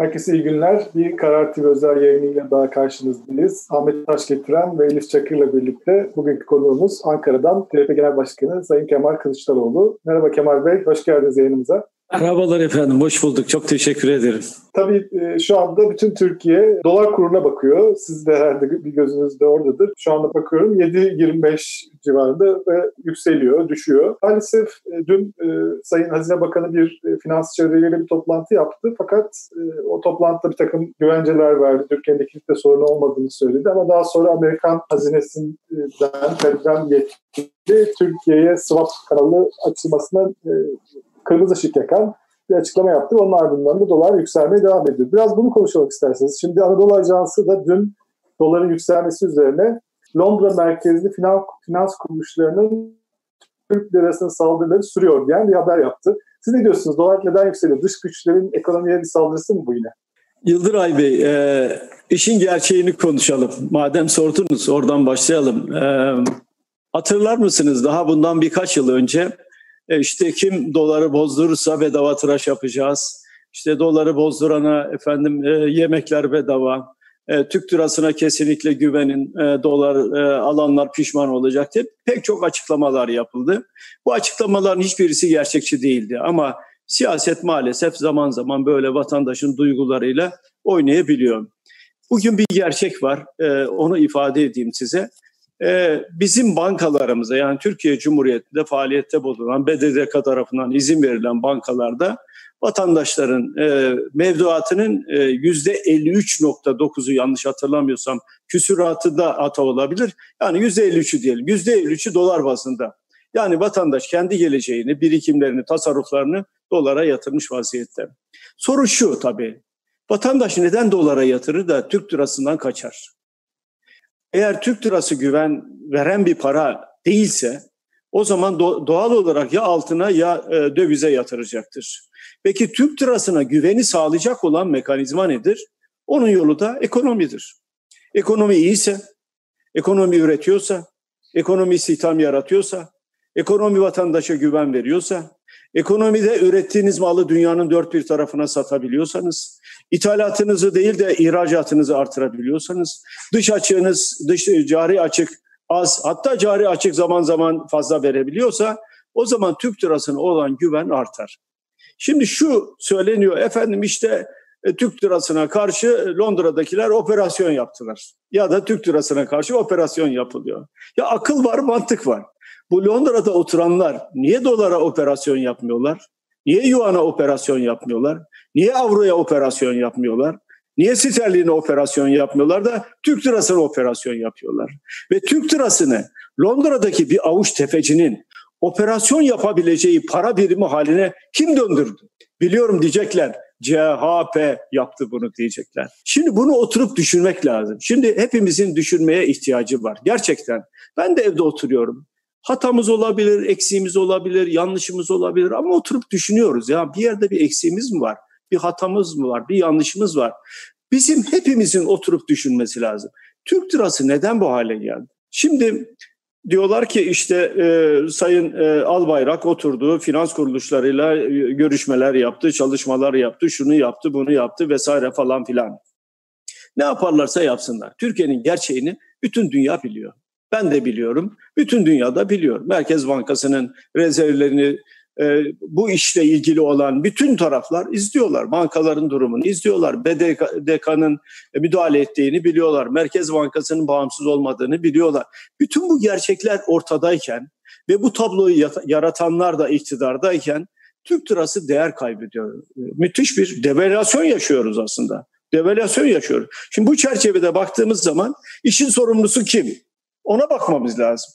Herkese iyi günler. Bir Karar TV özel yayınıyla daha karşınızdayız. Ahmet Taş getiren ve Elif Çakır'la birlikte bugünkü konuğumuz Ankara'dan TRT Genel Başkanı Sayın Kemal Kılıçdaroğlu. Merhaba Kemal Bey, hoş geldiniz yayınımıza. Merhabalar efendim, hoş bulduk. Çok teşekkür ederim. Tabii e, şu anda bütün Türkiye dolar kuruna bakıyor. Siz de herhalde bir gözünüz de oradadır. Şu anda bakıyorum 7.25 civarında ve yükseliyor, düşüyor. Maalesef e, dün e, Sayın Hazine Bakanı bir finans çevreleriyle bir toplantı yaptı. Fakat o toplantıda bir takım güvenceler verdi. Türkiye'nin likidite sorunu olmadığını söyledi ama daha sonra Amerikan hazinesinden Fed'den yetkili Türkiye'ye swap kanalı açılmasına kırmızı ışık yakan bir açıklama yaptı. Onun ardından da dolar yükselmeye devam ediyor. Biraz bunu konuşalım isterseniz. Şimdi Anadolu Ajansı da dün doların yükselmesi üzerine Londra merkezli finans, finans kuruluşlarının Türk lirasının saldırıları sürüyor diyen bir haber yaptı. Siz ne diyorsunuz? Dolar neden yükseliyor? Dış güçlerin ekonomiye bir saldırısı mı bu yine? Yıldıray Bey, e, işin gerçeğini konuşalım. Madem sordunuz, oradan başlayalım. E, hatırlar mısınız? Daha bundan birkaç yıl önce e işte kim doları bozdurursa bedava tıraş yapacağız. İşte doları bozdurana efendim e, yemekler bedava. E, Türk lirasına kesinlikle güvenin. E, dolar e, alanlar pişman olacak diye pek çok açıklamalar yapıldı. Bu açıklamaların hiçbirisi gerçekçi değildi ama siyaset maalesef zaman zaman böyle vatandaşın duygularıyla oynayabiliyor. Bugün bir gerçek var. E, onu ifade edeyim size e, bizim bankalarımıza yani Türkiye Cumhuriyeti'nde faaliyette bulunan BDDK tarafından izin verilen bankalarda vatandaşların e, mevduatının e, yüzde 53.9'u yanlış hatırlamıyorsam küsuratı da hata olabilir. Yani yüzde 53'ü diyelim. Yüzde 53'ü dolar bazında. Yani vatandaş kendi geleceğini, birikimlerini, tasarruflarını dolara yatırmış vaziyette. Soru şu tabii. Vatandaş neden dolara yatırır da Türk lirasından kaçar? Eğer Türk lirası güven veren bir para değilse o zaman doğal olarak ya altına ya e, dövize yatıracaktır. Peki Türk lirasına güveni sağlayacak olan mekanizma nedir? Onun yolu da ekonomidir. Ekonomi iyiyse, ekonomi üretiyorsa, ekonomi istihdam yaratıyorsa, ekonomi vatandaşa güven veriyorsa, ekonomide ürettiğiniz malı dünyanın dört bir tarafına satabiliyorsanız, ithalatınızı değil de ihracatınızı artırabiliyorsanız, dış açığınız, dış cari açık az, hatta cari açık zaman zaman fazla verebiliyorsa o zaman Türk lirasına olan güven artar. Şimdi şu söyleniyor efendim işte e, Türk lirasına karşı Londra'dakiler operasyon yaptılar. Ya da Türk lirasına karşı operasyon yapılıyor. Ya akıl var, mantık var. Bu Londra'da oturanlar niye dolara operasyon yapmıyorlar? Niye yuana operasyon yapmıyorlar? Niye avroya operasyon yapmıyorlar? Niye sterline operasyon yapmıyorlar da Türk lirasına operasyon yapıyorlar? Ve Türk lirasını Londra'daki bir avuç tefecinin operasyon yapabileceği para birimi haline kim döndürdü? Biliyorum diyecekler. CHP yaptı bunu diyecekler. Şimdi bunu oturup düşünmek lazım. Şimdi hepimizin düşünmeye ihtiyacı var. Gerçekten. Ben de evde oturuyorum. Hatamız olabilir, eksiğimiz olabilir, yanlışımız olabilir ama oturup düşünüyoruz ya bir yerde bir eksiğimiz mi var? Bir hatamız mı var? Bir yanlışımız var. Bizim hepimizin oturup düşünmesi lazım. Türk lirası neden bu hale geldi? Şimdi diyorlar ki işte e, Sayın e, Albayrak oturdu, finans kuruluşlarıyla e, görüşmeler yaptı, çalışmalar yaptı, şunu yaptı, bunu yaptı vesaire falan filan. Ne yaparlarsa yapsınlar. Türkiye'nin gerçeğini bütün dünya biliyor. Ben de biliyorum. Bütün dünyada biliyor. Merkez Bankası'nın rezervlerini e, bu işle ilgili olan bütün taraflar izliyorlar. Bankaların durumunu izliyorlar. BDK'nın müdahale ettiğini biliyorlar. Merkez Bankası'nın bağımsız olmadığını biliyorlar. Bütün bu gerçekler ortadayken ve bu tabloyu yaratanlar da iktidardayken Türk lirası değer kaybediyor. Müthiş bir devalüasyon yaşıyoruz aslında. Devalüasyon yaşıyoruz. Şimdi bu çerçevede baktığımız zaman işin sorumlusu kim? Ona bakmamız lazım.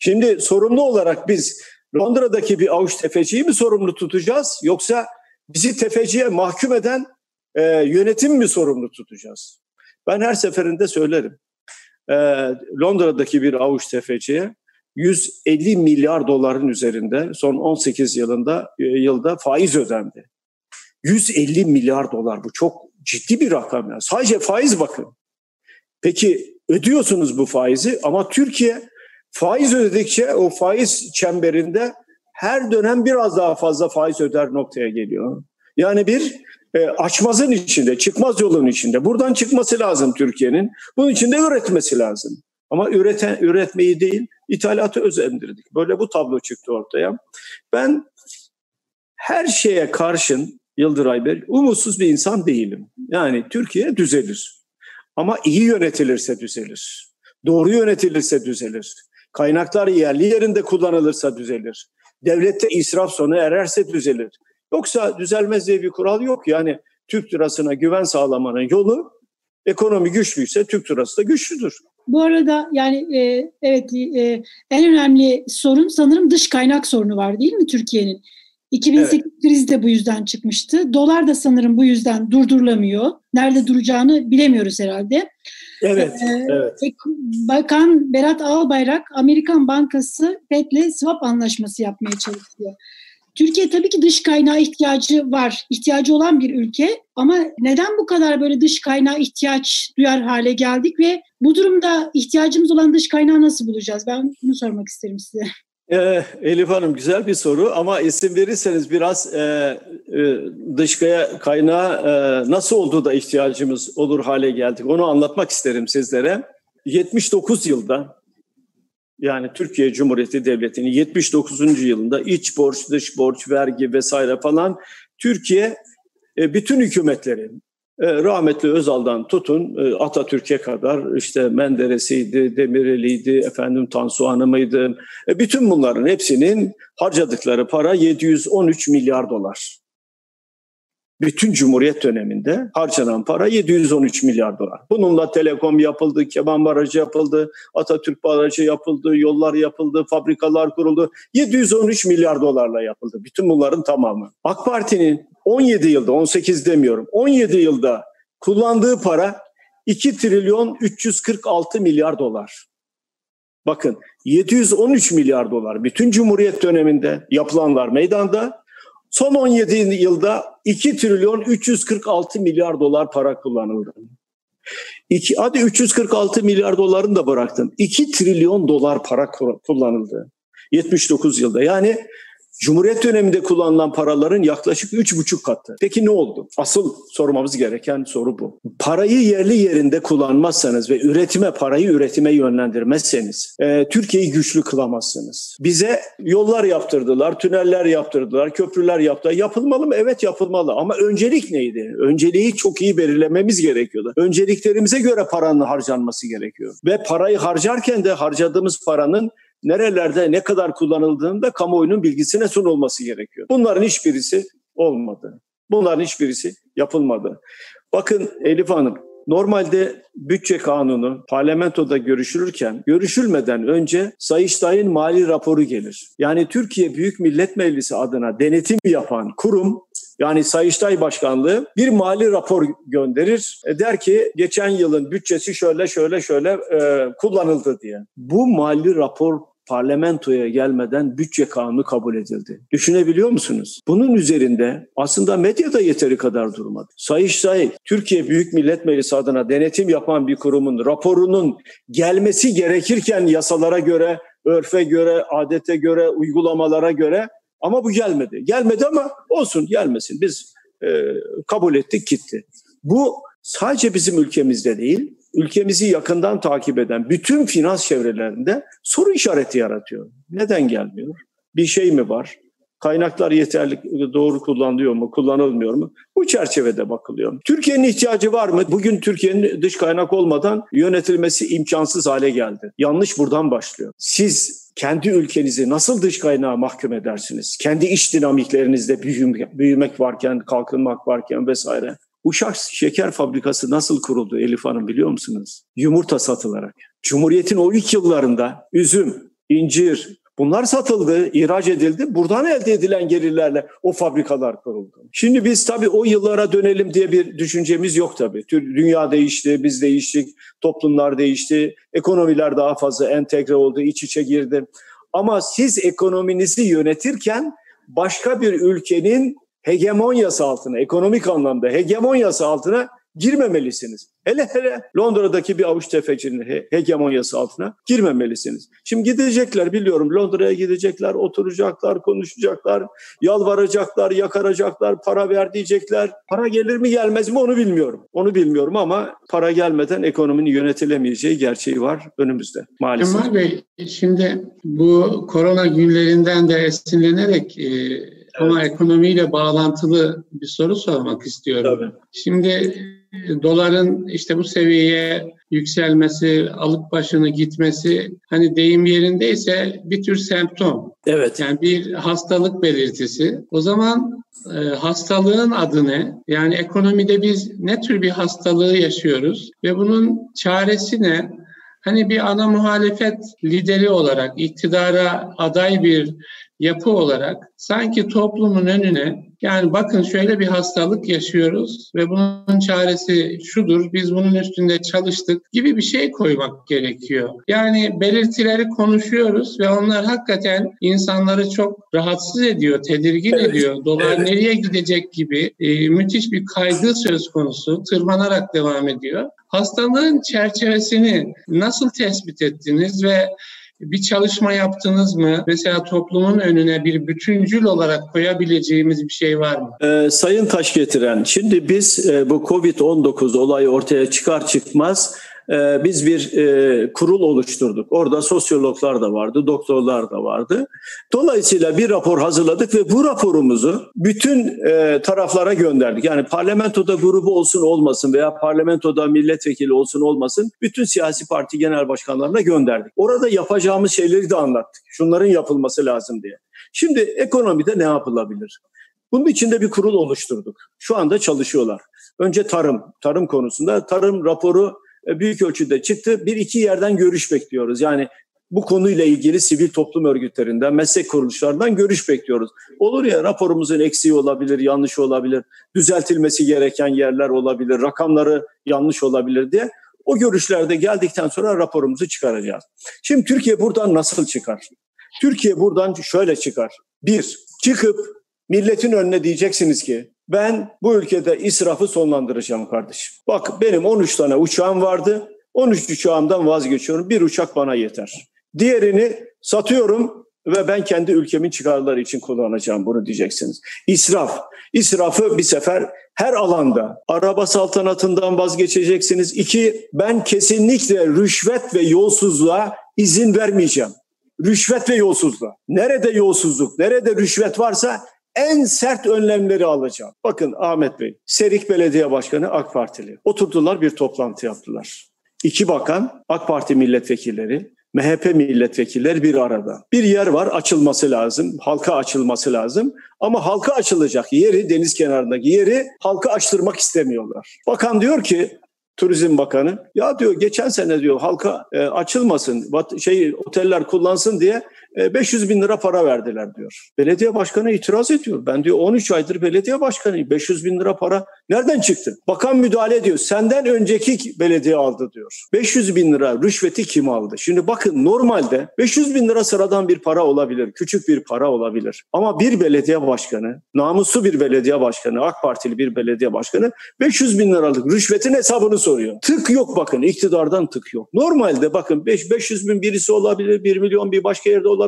Şimdi sorumlu olarak biz Londra'daki bir avuç tefeciyi mi sorumlu tutacağız yoksa bizi tefeciye mahkum eden e, yönetim mi sorumlu tutacağız? Ben her seferinde söylerim. E, Londra'daki bir avuç tefeciye 150 milyar doların üzerinde son 18 yılında e, yılda faiz ödendi. 150 milyar dolar bu çok ciddi bir rakam yani. Sadece faiz bakın. Peki ödüyorsunuz bu faizi ama Türkiye faiz ödedikçe o faiz çemberinde her dönem biraz daha fazla faiz öder noktaya geliyor. Yani bir e, açmazın içinde, çıkmaz yolun içinde. Buradan çıkması lazım Türkiye'nin. Bunun için de üretmesi lazım. Ama üreten, üretmeyi değil, ithalatı özendirdik. Böyle bu tablo çıktı ortaya. Ben her şeye karşın Yıldıray Bey, umutsuz bir insan değilim. Yani Türkiye düzelir. Ama iyi yönetilirse düzelir. Doğru yönetilirse düzelir. Kaynaklar yerli yerinde kullanılırsa düzelir. Devlette israf sonu ererse düzelir. Yoksa düzelmez diye bir kural yok. Yani Türk lirasına güven sağlamanın yolu ekonomi güçlüyse Türk lirası da güçlüdür. Bu arada yani e, evet e, en önemli sorun sanırım dış kaynak sorunu var değil mi Türkiye'nin? 2008 evet. krizi de bu yüzden çıkmıştı. Dolar da sanırım bu yüzden durdurulamıyor. Nerede duracağını bilemiyoruz herhalde. Evet, ee, evet. Bakan Berat Albayrak Amerikan Bankası FED'le swap anlaşması yapmaya çalışıyor. Türkiye tabii ki dış kaynağı ihtiyacı var, ihtiyacı olan bir ülke ama neden bu kadar böyle dış kaynağı ihtiyaç duyar hale geldik ve bu durumda ihtiyacımız olan dış kaynağı nasıl bulacağız? Ben bunu sormak isterim size. Ee, Elif Hanım güzel bir soru ama isim verirseniz biraz e, e, dış kaynağı e, nasıl olduğu da ihtiyacımız olur hale geldik. Onu anlatmak isterim sizlere. 79 yılda yani Türkiye Cumhuriyeti Devleti'nin 79. yılında iç borç, dış borç, vergi vesaire falan Türkiye e, bütün hükümetlerin rahmetli Özal'dan tutun e, Atatürk'e kadar işte Menderes'iydi, Demirel'iydi, efendim Tansu Hanım'ıydı. Bütün bunların hepsinin harcadıkları para 713 milyar dolar bütün Cumhuriyet döneminde harcanan para 713 milyar dolar. Bununla telekom yapıldı, Keban Barajı yapıldı, Atatürk Barajı yapıldı, yollar yapıldı, fabrikalar kuruldu. 713 milyar dolarla yapıldı. Bütün bunların tamamı. AK Parti'nin 17 yılda, 18 demiyorum, 17 yılda kullandığı para 2 trilyon 346 milyar dolar. Bakın 713 milyar dolar bütün Cumhuriyet döneminde yapılanlar meydanda Son 17 yılda 2 trilyon 346 milyar dolar para kullanıldı. İki, hadi 346 milyar dolarını da bıraktım. 2 trilyon dolar para kullanıldı. 79 yılda. Yani Cumhuriyet döneminde kullanılan paraların yaklaşık üç buçuk katı. Peki ne oldu? Asıl sormamız gereken soru bu. Parayı yerli yerinde kullanmazsanız ve üretime, parayı üretime yönlendirmezseniz e, Türkiye'yi güçlü kılamazsınız. Bize yollar yaptırdılar, tüneller yaptırdılar, köprüler yaptılar. Yapılmalı mı? Evet yapılmalı. Ama öncelik neydi? Önceliği çok iyi belirlememiz gerekiyordu. Önceliklerimize göre paranın harcanması gerekiyor. Ve parayı harcarken de harcadığımız paranın nerelerde ne kadar kullanıldığını da kamuoyunun bilgisine sunulması gerekiyor. Bunların hiçbirisi olmadı. Bunların hiçbirisi yapılmadı. Bakın Elif Hanım, Normalde bütçe kanunu parlamentoda görüşülürken görüşülmeden önce Sayıştay'ın mali raporu gelir. Yani Türkiye Büyük Millet Meclisi adına denetim yapan kurum yani Sayıştay Başkanlığı bir mali rapor gönderir. E der ki geçen yılın bütçesi şöyle şöyle şöyle e, kullanıldı diye. Bu mali rapor parlamentoya gelmeden bütçe kanunu kabul edildi. Düşünebiliyor musunuz? Bunun üzerinde aslında medyada yeteri kadar durmadı. Sayıştay, Türkiye Büyük Millet Meclisi adına denetim yapan bir kurumun raporunun gelmesi gerekirken yasalara göre, örfe göre, adete göre, uygulamalara göre ama bu gelmedi. Gelmedi ama olsun gelmesin. Biz e, kabul ettik gitti. Bu sadece bizim ülkemizde değil, ülkemizi yakından takip eden bütün finans çevrelerinde soru işareti yaratıyor. Neden gelmiyor? Bir şey mi var? Kaynaklar yeterli doğru kullanılıyor mu, kullanılmıyor mu? Bu çerçevede bakılıyor. Türkiye'nin ihtiyacı var mı? Bugün Türkiye'nin dış kaynak olmadan yönetilmesi imkansız hale geldi. Yanlış buradan başlıyor. Siz kendi ülkenizi nasıl dış kaynağa mahkum edersiniz? Kendi iş dinamiklerinizde büyümek varken, kalkınmak varken vesaire. Uşak Şeker Fabrikası nasıl kuruldu Elif Hanım biliyor musunuz? Yumurta satılarak. Cumhuriyet'in o ilk yıllarında üzüm, incir bunlar satıldı, ihraç edildi. Buradan elde edilen gelirlerle o fabrikalar kuruldu. Şimdi biz tabii o yıllara dönelim diye bir düşüncemiz yok tabii. Dünya değişti, biz değiştik, toplumlar değişti, ekonomiler daha fazla entegre oldu, iç içe girdi. Ama siz ekonominizi yönetirken başka bir ülkenin hegemonyası altına, ekonomik anlamda hegemonyası altına girmemelisiniz. Hele hele Londra'daki bir avuç tefecinin he- hegemonyası altına girmemelisiniz. Şimdi gidecekler biliyorum Londra'ya gidecekler, oturacaklar, konuşacaklar, yalvaracaklar, yakaracaklar, para ver diyecekler. Para gelir mi gelmez mi onu bilmiyorum. Onu bilmiyorum ama para gelmeden ekonominin yönetilemeyeceği gerçeği var önümüzde maalesef. Kemal Bey şimdi bu korona günlerinden de esinlenerek e, ama ekonomiyle bağlantılı bir soru sormak istiyorum. Tabii. Şimdi doların işte bu seviyeye yükselmesi, alıp başını gitmesi hani deyim yerindeyse bir tür semptom. Evet. Yani bir hastalık belirtisi. O zaman e, hastalığın adı ne? Yani ekonomide biz ne tür bir hastalığı yaşıyoruz ve bunun çaresi ne? Hani bir ana muhalefet lideri olarak, iktidara aday bir yapı olarak sanki toplumun önüne yani bakın şöyle bir hastalık yaşıyoruz ve bunun çaresi şudur, biz bunun üstünde çalıştık gibi bir şey koymak gerekiyor. Yani belirtileri konuşuyoruz ve onlar hakikaten insanları çok rahatsız ediyor, tedirgin Evet. ediyor. Dolar Evet. nereye gidecek gibi e, müthiş bir kaygı söz konusu, tırmanarak devam ediyor. Hastalığın çerçevesini nasıl tespit ettiniz ve bir çalışma yaptınız mı? Mesela toplumun önüne bir bütüncül olarak koyabileceğimiz bir şey var mı? Ee, Sayın Taş getiren, şimdi biz e, bu Covid-19 olayı ortaya çıkar çıkmaz e, biz bir e, kurul oluşturduk. Orada sosyologlar da vardı, doktorlar da vardı. Dolayısıyla bir rapor hazırladık ve bu raporumuzu bütün e, taraflara gönderdik. Yani parlamentoda grubu olsun olmasın veya parlamentoda milletvekili olsun olmasın bütün siyasi parti genel başkanlarına gönderdik. Orada yapacağımız şeyleri de anlattık. Şunların yapılması lazım diye. Şimdi ekonomide ne yapılabilir? Bunun için de bir kurul oluşturduk. Şu anda çalışıyorlar. Önce tarım, tarım konusunda tarım raporu büyük ölçüde çıktı. Bir iki yerden görüş bekliyoruz. Yani bu konuyla ilgili sivil toplum örgütlerinden, meslek kuruluşlarından görüş bekliyoruz. Olur ya raporumuzun eksiği olabilir, yanlış olabilir, düzeltilmesi gereken yerler olabilir, rakamları yanlış olabilir diye. O görüşlerde geldikten sonra raporumuzu çıkaracağız. Şimdi Türkiye buradan nasıl çıkar? Türkiye buradan şöyle çıkar. Bir, çıkıp milletin önüne diyeceksiniz ki ben bu ülkede israfı sonlandıracağım kardeşim. Bak benim 13 tane uçağım vardı. 13 uçağımdan vazgeçiyorum. Bir uçak bana yeter. Diğerini satıyorum ve ben kendi ülkemin çıkarları için kullanacağım bunu diyeceksiniz. İsraf. İsrafı bir sefer her alanda araba saltanatından vazgeçeceksiniz. İki, ben kesinlikle rüşvet ve yolsuzluğa izin vermeyeceğim. Rüşvet ve yolsuzluğa. Nerede yolsuzluk, nerede rüşvet varsa en sert önlemleri alacağım. Bakın Ahmet Bey, Serik Belediye Başkanı AK Partili. Oturdular bir toplantı yaptılar. İki bakan, AK Parti milletvekilleri, MHP milletvekilleri bir arada. Bir yer var açılması lazım, halka açılması lazım. Ama halka açılacak yeri, deniz kenarındaki yeri halka açtırmak istemiyorlar. Bakan diyor ki, Turizm Bakanı ya diyor geçen sene diyor halka e, açılmasın şey oteller kullansın diye 500 bin lira para verdiler diyor. Belediye başkanı itiraz ediyor. Ben diyor 13 aydır belediye başkanıyım. 500 bin lira para nereden çıktı? Bakan müdahale ediyor. Senden önceki belediye aldı diyor. 500 bin lira rüşveti kim aldı? Şimdi bakın normalde 500 bin lira sıradan bir para olabilir. Küçük bir para olabilir. Ama bir belediye başkanı, namuslu bir belediye başkanı, AK Partili bir belediye başkanı 500 bin liralık rüşvetin hesabını soruyor. Tık yok bakın iktidardan tık yok. Normalde bakın 5, 500 bin birisi olabilir, 1 milyon bir başka yerde olabilir.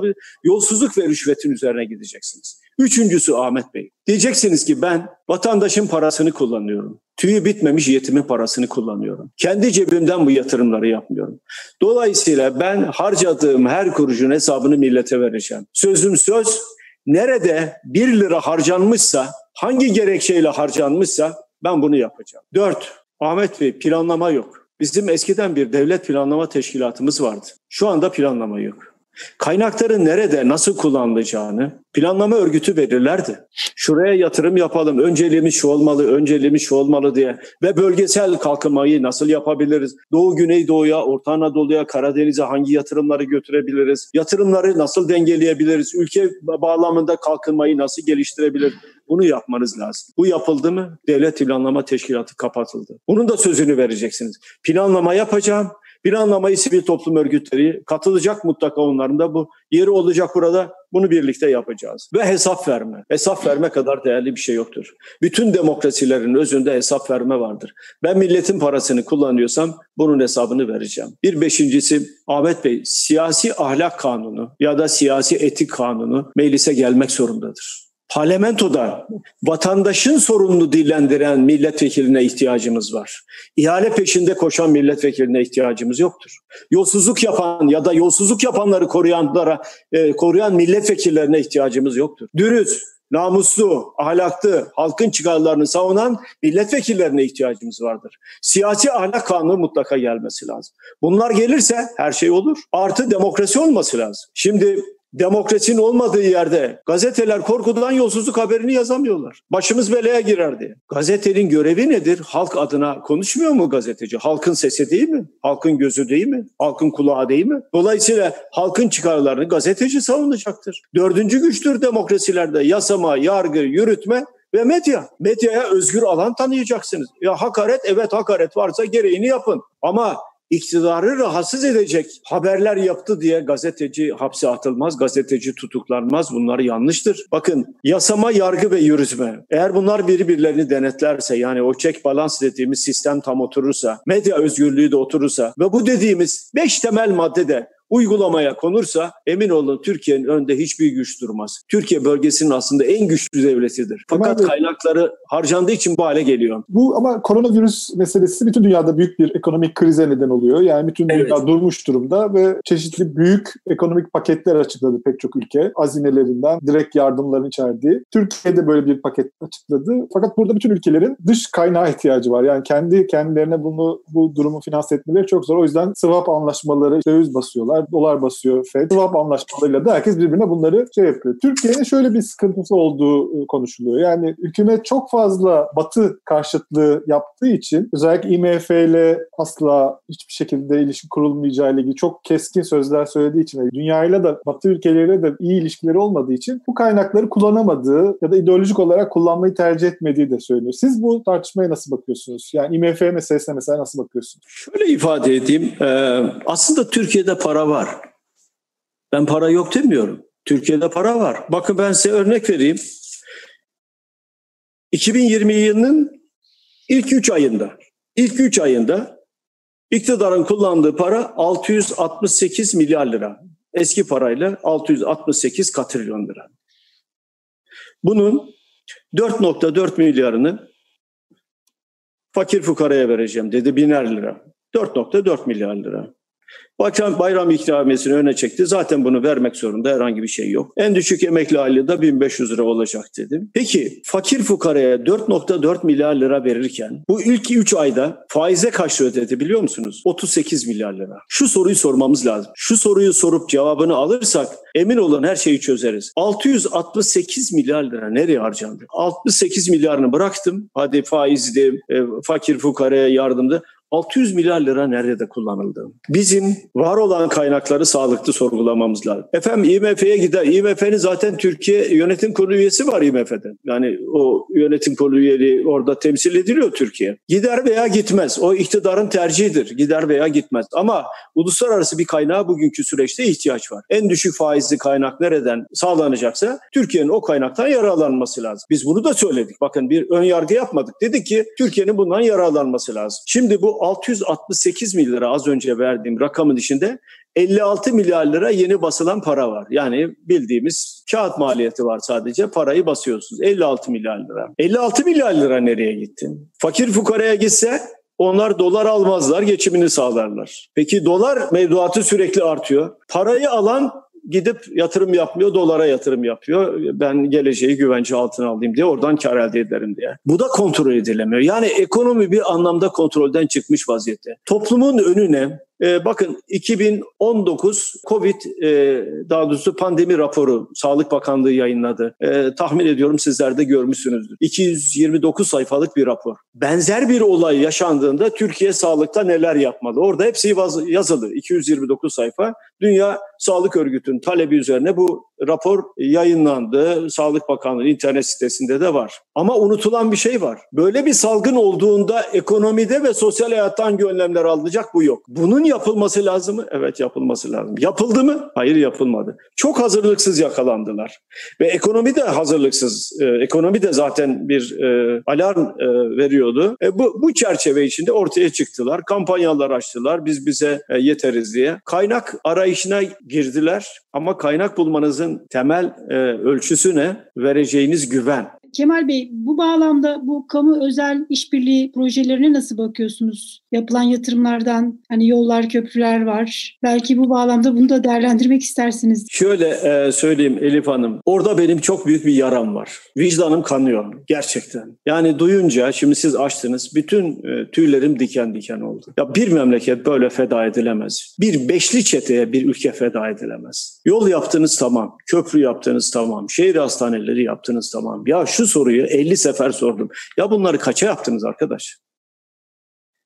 Yolsuzluk ve rüşvetin üzerine gideceksiniz. Üçüncüsü Ahmet Bey. Diyeceksiniz ki ben vatandaşın parasını kullanıyorum. Tüyü bitmemiş yetimin parasını kullanıyorum. Kendi cebimden bu yatırımları yapmıyorum. Dolayısıyla ben harcadığım her kuruşun hesabını millete vereceğim. Sözüm söz. Nerede bir lira harcanmışsa, hangi gerekçeyle harcanmışsa ben bunu yapacağım. Dört, Ahmet Bey planlama yok. Bizim eskiden bir devlet planlama teşkilatımız vardı. Şu anda planlama yok. Kaynakların nerede, nasıl kullanılacağını planlama örgütü belirlerdi. Şuraya yatırım yapalım, önceliğimiz şu olmalı, önceliğimiz şu olmalı diye. Ve bölgesel kalkınmayı nasıl yapabiliriz? Doğu, Güneydoğu'ya, Orta Anadolu'ya, Karadeniz'e hangi yatırımları götürebiliriz? Yatırımları nasıl dengeleyebiliriz? Ülke bağlamında kalkınmayı nasıl geliştirebiliriz? Bunu yapmanız lazım. Bu yapıldı mı? Devlet Planlama Teşkilatı kapatıldı. Bunun da sözünü vereceksiniz. Planlama yapacağım. Planlamayı sivil toplum örgütleri katılacak mutlaka onların da bu yeri olacak burada. Bunu birlikte yapacağız. Ve hesap verme. Hesap verme kadar değerli bir şey yoktur. Bütün demokrasilerin özünde hesap verme vardır. Ben milletin parasını kullanıyorsam bunun hesabını vereceğim. Bir beşincisi Ahmet Bey siyasi ahlak kanunu ya da siyasi etik kanunu meclise gelmek zorundadır parlamentoda vatandaşın sorununu dillendiren milletvekiline ihtiyacımız var. İhale peşinde koşan milletvekiline ihtiyacımız yoktur. Yolsuzluk yapan ya da yolsuzluk yapanları koruyanlara, e, koruyan milletvekillerine ihtiyacımız yoktur. Dürüst, namuslu, ahlaklı, halkın çıkarlarını savunan milletvekillerine ihtiyacımız vardır. Siyasi ahlak kanunu mutlaka gelmesi lazım. Bunlar gelirse her şey olur. Artı demokrasi olması lazım. Şimdi demokrasinin olmadığı yerde gazeteler korkudan yolsuzluk haberini yazamıyorlar. Başımız belaya girer diye. Gazetenin görevi nedir? Halk adına konuşmuyor mu gazeteci? Halkın sesi değil mi? Halkın gözü değil mi? Halkın kulağı değil mi? Dolayısıyla halkın çıkarlarını gazeteci savunacaktır. Dördüncü güçtür demokrasilerde yasama, yargı, yürütme ve medya. Medyaya özgür alan tanıyacaksınız. Ya hakaret evet hakaret varsa gereğini yapın. Ama iktidarı rahatsız edecek haberler yaptı diye gazeteci hapse atılmaz, gazeteci tutuklanmaz. Bunlar yanlıştır. Bakın yasama, yargı ve yürütme. Eğer bunlar birbirlerini denetlerse yani o check balance dediğimiz sistem tam oturursa, medya özgürlüğü de oturursa ve bu dediğimiz beş temel maddede uygulamaya konursa emin olun Türkiye'nin önünde hiçbir güç durmaz. Türkiye bölgesinin aslında en güçlü devletidir. Fakat Tabii. kaynakları harcandığı için bu hale geliyor. Bu ama koronavirüs meselesi bütün dünyada büyük bir ekonomik krize neden oluyor. Yani bütün dünya evet. durmuş durumda ve çeşitli büyük ekonomik paketler açıkladı pek çok ülke. Azinelerinden direkt yardımların içerdiği. Türkiye'de böyle bir paket açıkladı. Fakat burada bütün ülkelerin dış kaynağı ihtiyacı var. Yani kendi kendilerine bunu bu durumu finanse etmeleri çok zor. O yüzden swap anlaşmaları döviz basıyorlar dolar basıyor FED. Swap anlaşmalarıyla da herkes birbirine bunları şey yapıyor. Türkiye'nin şöyle bir sıkıntısı olduğu e, konuşuluyor. Yani hükümet çok fazla batı karşıtlığı yaptığı için özellikle IMF ile asla hiçbir şekilde ilişki kurulmayacağı ile ilgili çok keskin sözler söylediği için ve dünyayla da batı ülkeleriyle de iyi ilişkileri olmadığı için bu kaynakları kullanamadığı ya da ideolojik olarak kullanmayı tercih etmediği de söylüyor. Siz bu tartışmaya nasıl bakıyorsunuz? Yani IMF meselesine mesela nasıl bakıyorsunuz? Şöyle ifade edeyim. Aslında Türkiye'de para var. Ben para yok demiyorum. Türkiye'de para var. Bakın ben size örnek vereyim. 2020 yılının ilk 3 ayında, ilk 3 ayında iktidarın kullandığı para 668 milyar lira. Eski parayla 668 katrilyon lira. Bunun 4.4 milyarını fakir fukaraya vereceğim dedi biner lira. 4.4 milyar lira. Bakan bayram ikramiyesini öne çekti. Zaten bunu vermek zorunda herhangi bir şey yok. En düşük emekli aylığı da 1500 lira olacak dedim. Peki fakir fukaraya 4.4 milyar lira verirken bu ilk 3 ayda faize kaç ödedi biliyor musunuz? 38 milyar lira. Şu soruyu sormamız lazım. Şu soruyu sorup cevabını alırsak emin olun her şeyi çözeriz. 668 milyar lira nereye harcandı? 68 milyarını bıraktım. Hadi faizdi, e, fakir fukaraya yardımdı. 600 milyar lira nerede kullanıldı? Bizim var olan kaynakları sağlıklı sorgulamamız lazım. Efendim IMF'ye gider. IMF'nin zaten Türkiye yönetim kurulu üyesi var IMF'de. Yani o yönetim kurulu üyeliği orada temsil ediliyor Türkiye. Gider veya gitmez. O iktidarın tercihidir. Gider veya gitmez. Ama uluslararası bir kaynağa bugünkü süreçte ihtiyaç var. En düşük faizli kaynak nereden sağlanacaksa Türkiye'nin o kaynaktan yararlanması lazım. Biz bunu da söyledik. Bakın bir ön yargı yapmadık. Dedik ki Türkiye'nin bundan yararlanması lazım. Şimdi bu 668 milyar az önce verdiğim rakamın içinde 56 milyar lira yeni basılan para var. Yani bildiğimiz kağıt maliyeti var sadece. Parayı basıyorsunuz. 56 milyar lira. 56 milyar lira nereye gitti? Fakir fukaraya gitse onlar dolar almazlar, geçimini sağlarlar. Peki dolar mevduatı sürekli artıyor. Parayı alan gidip yatırım yapmıyor, dolara yatırım yapıyor. Ben geleceği güvence altına alayım diye oradan kar elde ederim diye. Bu da kontrol edilemiyor. Yani ekonomi bir anlamda kontrolden çıkmış vaziyette. Toplumun önüne e, bakın 2019 Covid e, daha doğrusu pandemi raporu Sağlık Bakanlığı yayınladı. E, tahmin ediyorum sizler de görmüşsünüzdür. 229 sayfalık bir rapor. Benzer bir olay yaşandığında Türkiye sağlıkta neler yapmalı? Orada hepsi yazılı. 229 sayfa. Dünya Sağlık Örgütü'nün talebi üzerine bu rapor yayınlandı. Sağlık Bakanlığı internet sitesinde de var. Ama unutulan bir şey var. Böyle bir salgın olduğunda ekonomide ve sosyal hayattan hangi önlemler alınacak bu yok. Bunun yapılması lazım mı? Evet yapılması lazım. Yapıldı mı? Hayır yapılmadı. Çok hazırlıksız yakalandılar. Ve ekonomi de hazırlıksız. Ee, ekonomi de zaten bir e, alarm e, veriyordu. E, bu, bu çerçeve içinde ortaya çıktılar. Kampanyalar açtılar. Biz bize e, yeteriz diye. Kaynak arayışına girdiler. Ama kaynak bulmanızın temel e, ölçüsü ne? Vereceğiniz güven. Kemal Bey bu bağlamda bu kamu özel işbirliği projelerine nasıl bakıyorsunuz? Yapılan yatırımlardan hani yollar, köprüler var. Belki bu bağlamda bunu da değerlendirmek istersiniz. Şöyle e, söyleyeyim Elif Hanım. Orada benim çok büyük bir yaram var. Vicdanım kanıyor gerçekten. Yani duyunca şimdi siz açtınız bütün e, tüylerim diken diken oldu. Ya bir memleket böyle feda edilemez. Bir beşli çeteye bir ülke feda edilemez. Yol yaptınız tamam. Köprü yaptınız tamam. Şehir hastaneleri yaptınız tamam. Ya şu soruyu 50 sefer sordum. Ya bunları kaça yaptınız arkadaş?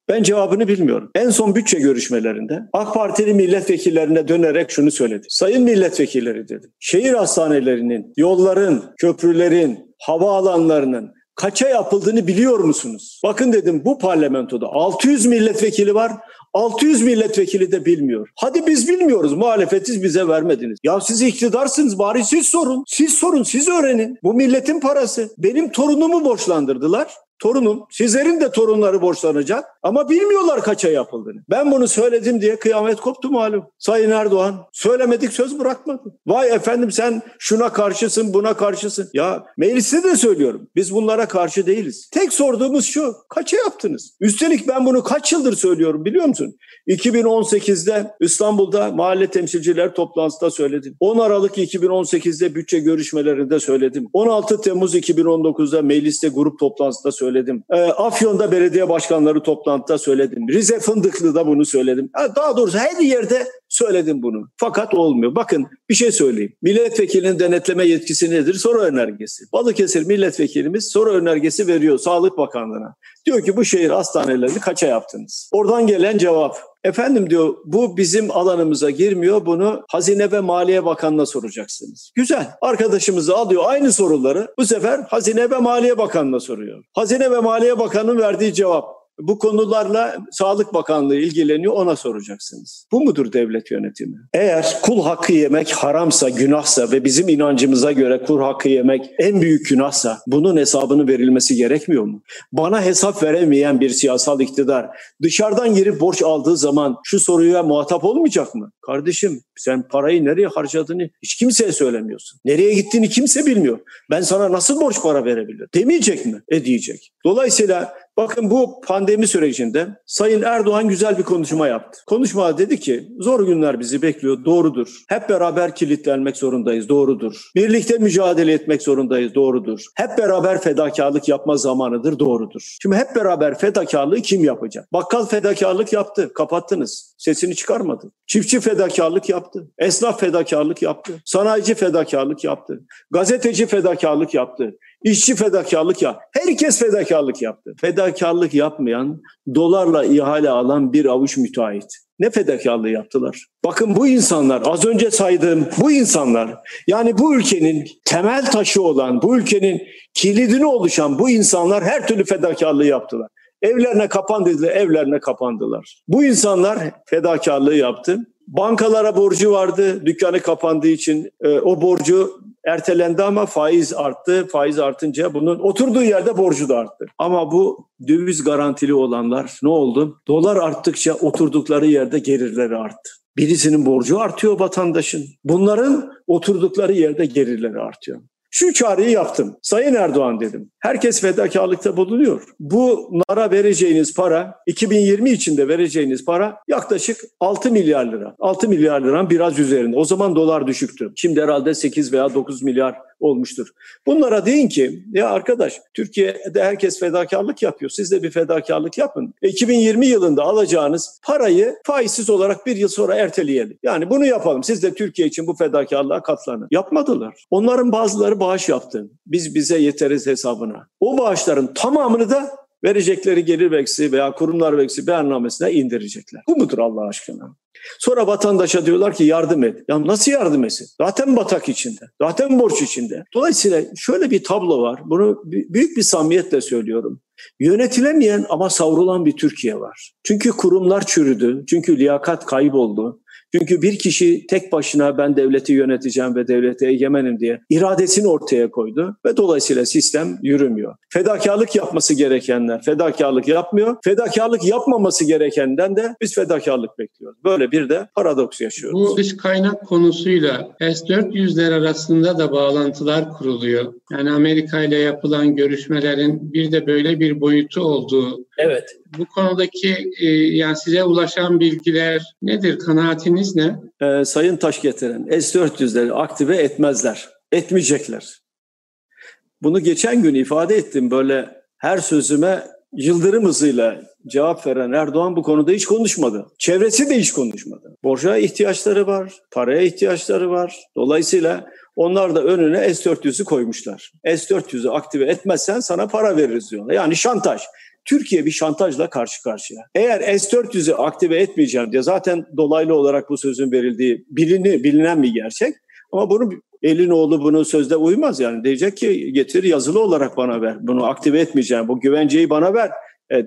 Ben cevabını bilmiyorum. En son bütçe görüşmelerinde AK Partili milletvekillerine dönerek şunu söyledi. Sayın milletvekilleri dedim. Şehir hastanelerinin, yolların, köprülerin, havaalanlarının kaça yapıldığını biliyor musunuz? Bakın dedim bu parlamentoda 600 milletvekili var. 600 milletvekili de bilmiyor. Hadi biz bilmiyoruz. Muhalefetiz bize vermediniz. Ya siz iktidarsınız bari siz sorun. Siz sorun, siz öğrenin. Bu milletin parası. Benim torunumu borçlandırdılar torunum, sizlerin de torunları borçlanacak ama bilmiyorlar kaça yapıldığını. Ben bunu söyledim diye kıyamet koptu malum. Sayın Erdoğan söylemedik söz bırakmadı. Vay efendim sen şuna karşısın buna karşısın. Ya mecliste de söylüyorum biz bunlara karşı değiliz. Tek sorduğumuz şu kaça yaptınız? Üstelik ben bunu kaç yıldır söylüyorum biliyor musun? 2018'de İstanbul'da mahalle temsilciler toplantısında söyledim. 10 Aralık 2018'de bütçe görüşmelerinde söyledim. 16 Temmuz 2019'da mecliste grup toplantısında söyledim. E, Afyon'da belediye başkanları toplantıda söyledim. Rize Fındıklı'da bunu söyledim. Daha doğrusu her yerde söyledim bunu. Fakat olmuyor. Bakın bir şey söyleyeyim. Milletvekilinin denetleme yetkisi nedir? Soru önergesi. Balıkesir milletvekilimiz soru önergesi veriyor Sağlık Bakanlığı'na. Diyor ki bu şehir hastanelerini kaça yaptınız? Oradan gelen cevap Efendim diyor bu bizim alanımıza girmiyor. Bunu Hazine ve Maliye Bakanı'na soracaksınız. Güzel. Arkadaşımız da alıyor aynı soruları. Bu sefer Hazine ve Maliye Bakanı'na soruyor. Hazine ve Maliye Bakanı'nın verdiği cevap bu konularla Sağlık Bakanlığı ilgileniyor ona soracaksınız. Bu mudur devlet yönetimi? Eğer kul hakkı yemek haramsa, günahsa ve bizim inancımıza göre kul hakkı yemek en büyük günahsa bunun hesabını verilmesi gerekmiyor mu? Bana hesap veremeyen bir siyasal iktidar dışarıdan girip borç aldığı zaman şu soruya muhatap olmayacak mı? Kardeşim sen parayı nereye harcadığını hiç kimseye söylemiyorsun. Nereye gittiğini kimse bilmiyor. Ben sana nasıl borç para verebilirim? Demeyecek mi? E diyecek. Dolayısıyla Bakın bu pandemi sürecinde Sayın Erdoğan güzel bir konuşma yaptı. Konuşma dedi ki zor günler bizi bekliyor doğrudur. Hep beraber kilitlenmek zorundayız doğrudur. Birlikte mücadele etmek zorundayız doğrudur. Hep beraber fedakarlık yapma zamanıdır doğrudur. Şimdi hep beraber fedakarlığı kim yapacak? Bakkal fedakarlık yaptı kapattınız. Sesini çıkarmadı. Çiftçi fedakarlık yaptı. Esnaf fedakarlık yaptı. Sanayici fedakarlık yaptı. Gazeteci fedakarlık yaptı. İşçi fedakarlık ya. Herkes fedakarlık yaptı. Fedakarlık yapmayan, dolarla ihale alan bir avuç müteahhit. Ne fedakarlığı yaptılar? Bakın bu insanlar, az önce saydığım bu insanlar, yani bu ülkenin temel taşı olan, bu ülkenin kilidini oluşan bu insanlar her türlü fedakarlığı yaptılar. Evlerine kapan evlerine kapandılar. Bu insanlar fedakarlığı yaptı. Bankalara borcu vardı, dükkanı kapandığı için e, o borcu ertelendi ama faiz arttı. Faiz artınca bunun oturduğu yerde borcu da arttı. Ama bu döviz garantili olanlar ne oldu? Dolar arttıkça oturdukları yerde gelirleri arttı. Birisinin borcu artıyor vatandaşın. Bunların oturdukları yerde gelirleri artıyor. Şu çağrıyı yaptım. Sayın Erdoğan dedim. Herkes fedakarlıkta bulunuyor. Bunlara vereceğiniz para, 2020 içinde vereceğiniz para yaklaşık 6 milyar lira. 6 milyar liranın biraz üzerinde. O zaman dolar düşüktü. Şimdi herhalde 8 veya 9 milyar olmuştur. Bunlara deyin ki ya arkadaş Türkiye'de herkes fedakarlık yapıyor. Siz de bir fedakarlık yapın. 2020 yılında alacağınız parayı faizsiz olarak bir yıl sonra erteleyelim. Yani bunu yapalım. Siz de Türkiye için bu fedakarlığa katlanın. Yapmadılar. Onların bazıları bağış yaptı. Biz bize yeteriz hesabına. O bağışların tamamını da verecekleri gelir vergisi veya kurumlar vergisi beyannamesine indirecekler. Bu mudur Allah aşkına? Sonra vatandaşa diyorlar ki yardım et. Ya nasıl yardım etsin? Zaten batak içinde. Zaten borç içinde. Dolayısıyla şöyle bir tablo var. Bunu büyük bir samimiyetle söylüyorum. Yönetilemeyen ama savrulan bir Türkiye var. Çünkü kurumlar çürüdü. Çünkü liyakat kayboldu. Çünkü bir kişi tek başına ben devleti yöneteceğim ve devlete egemenim diye iradesini ortaya koydu ve dolayısıyla sistem yürümüyor. Fedakarlık yapması gerekenler fedakarlık yapmıyor. Fedakarlık yapmaması gerekenden de biz fedakarlık bekliyoruz. Böyle bir de paradoks yaşıyoruz. Bu dış kaynak konusuyla S-400'ler arasında da bağlantılar kuruluyor. Yani Amerika ile yapılan görüşmelerin bir de böyle bir boyutu olduğu Evet. Bu konudaki e, yani size ulaşan bilgiler nedir? Kanaatiniz ne? Ee, Sayın Taş getiren S-400'leri aktive etmezler. Etmeyecekler. Bunu geçen gün ifade ettim. Böyle her sözüme yıldırım hızıyla cevap veren Erdoğan bu konuda hiç konuşmadı. Çevresi de hiç konuşmadı. Borca ihtiyaçları var, paraya ihtiyaçları var. Dolayısıyla onlar da önüne S-400'ü koymuşlar. S-400'ü aktive etmezsen sana para veririz diyorlar. Yani şantaj. Türkiye bir şantajla karşı karşıya. Eğer S-400'ü aktive etmeyeceğim diye zaten dolaylı olarak bu sözün verildiği bilini, bilinen bir gerçek. Ama bunu elin oğlu bunu sözde uymaz yani. Diyecek ki getir yazılı olarak bana ver. Bunu aktive etmeyeceğim. Bu güvenceyi bana ver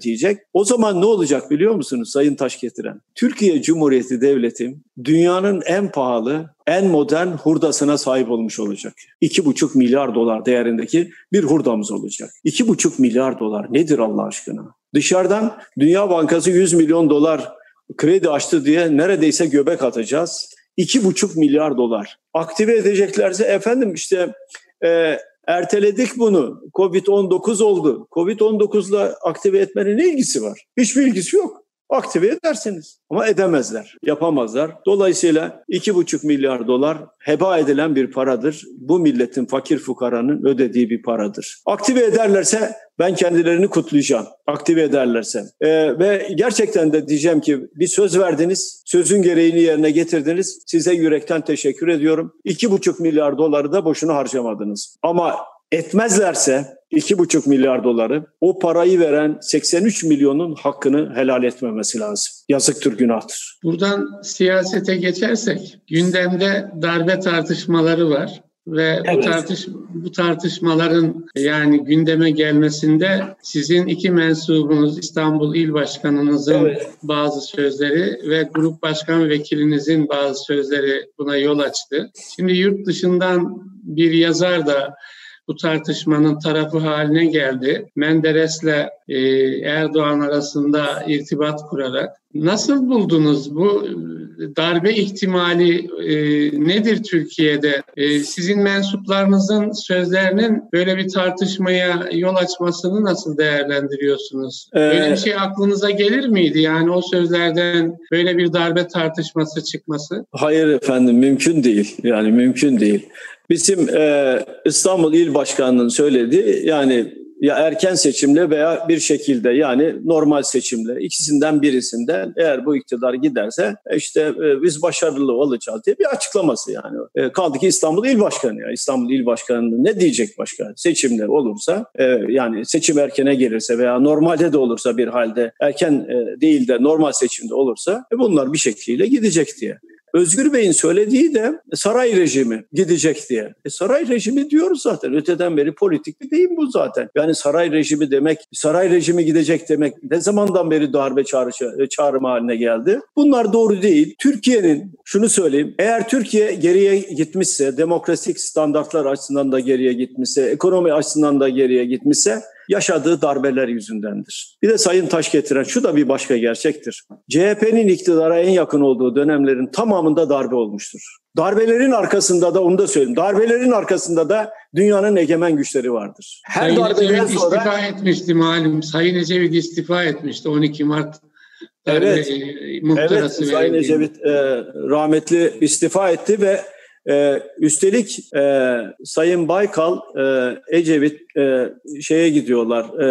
diyecek. O zaman ne olacak biliyor musunuz Sayın Taş getiren? Türkiye Cumhuriyeti Devleti dünyanın en pahalı, en modern hurdasına sahip olmuş olacak. 2,5 milyar dolar değerindeki bir hurdamız olacak. 2,5 milyar dolar nedir Allah aşkına? Dışarıdan Dünya Bankası 100 milyon dolar kredi açtı diye neredeyse göbek atacağız. 2,5 milyar dolar. Aktive edeceklerse efendim işte e, erteledik bunu. Covid-19 oldu. Covid-19'la aktive etmenin ne ilgisi var? Hiçbir ilgisi yok aktive edersiniz. Ama edemezler, yapamazlar. Dolayısıyla 2,5 milyar dolar heba edilen bir paradır. Bu milletin fakir fukaranın ödediği bir paradır. Aktive ederlerse ben kendilerini kutlayacağım. Aktive ederlerse. Ee, ve gerçekten de diyeceğim ki bir söz verdiniz, sözün gereğini yerine getirdiniz. Size yürekten teşekkür ediyorum. 2,5 milyar doları da boşuna harcamadınız. Ama etmezlerse 2,5 milyar doları o parayı veren 83 milyonun hakkını helal etmemesi lazım. Yazıktır, günahtır. Buradan siyasete geçersek gündemde darbe tartışmaları var ve evet. bu tartış bu tartışmaların yani gündeme gelmesinde sizin iki mensubunuz İstanbul İl Başkanınızın evet. bazı sözleri ve grup başkan vekilinizin bazı sözleri buna yol açtı. Şimdi yurt dışından bir yazar da bu tartışmanın tarafı haline geldi. Menderes'le e, Erdoğan arasında irtibat kurarak. Nasıl buldunuz bu darbe ihtimali e, nedir Türkiye'de? E, sizin mensuplarınızın sözlerinin böyle bir tartışmaya yol açmasını nasıl değerlendiriyorsunuz? Ee, böyle bir şey aklınıza gelir miydi? Yani o sözlerden böyle bir darbe tartışması çıkması? Hayır efendim mümkün değil. Yani mümkün değil. Bizim e, İstanbul İl Başkanı'nın söylediği yani ya erken seçimle veya bir şekilde yani normal seçimle ikisinden birisinden eğer bu iktidar giderse e, işte e, biz başarılı olacağız diye bir açıklaması yani. E, kaldı ki İstanbul İl Başkanı ya İstanbul İl Başkanı ne diyecek başka? Seçimle olursa e, yani seçim erkene gelirse veya normalde de olursa bir halde erken e, değil de normal seçimde olursa e, bunlar bir şekilde gidecek diye. Özgür Bey'in söylediği de saray rejimi gidecek diye. E saray rejimi diyoruz zaten. Öteden beri politik bir deyim bu zaten. Yani saray rejimi demek, saray rejimi gidecek demek ne zamandan beri darbe çağrışı, e, çağrım haline geldi? Bunlar doğru değil. Türkiye'nin, şunu söyleyeyim, eğer Türkiye geriye gitmişse, demokratik standartlar açısından da geriye gitmişse, ekonomi açısından da geriye gitmişse yaşadığı darbeler yüzündendir. Bir de Sayın Taş getiren şu da bir başka gerçektir. CHP'nin iktidara en yakın olduğu dönemlerin tamamında darbe olmuştur. Darbelerin arkasında da onu da söyleyeyim. Darbelerin arkasında da dünyanın egemen güçleri vardır. Her Sayın darbeden Ecevit sonra istifa etmişti malum. Sayın Ecevit istifa etmişti 12 Mart Evet, evet Sayın Ecevit e, rahmetli istifa etti ve E, üstelik e, Sayın Baykal, e, Ecevit e, şeye gidiyorlar. E,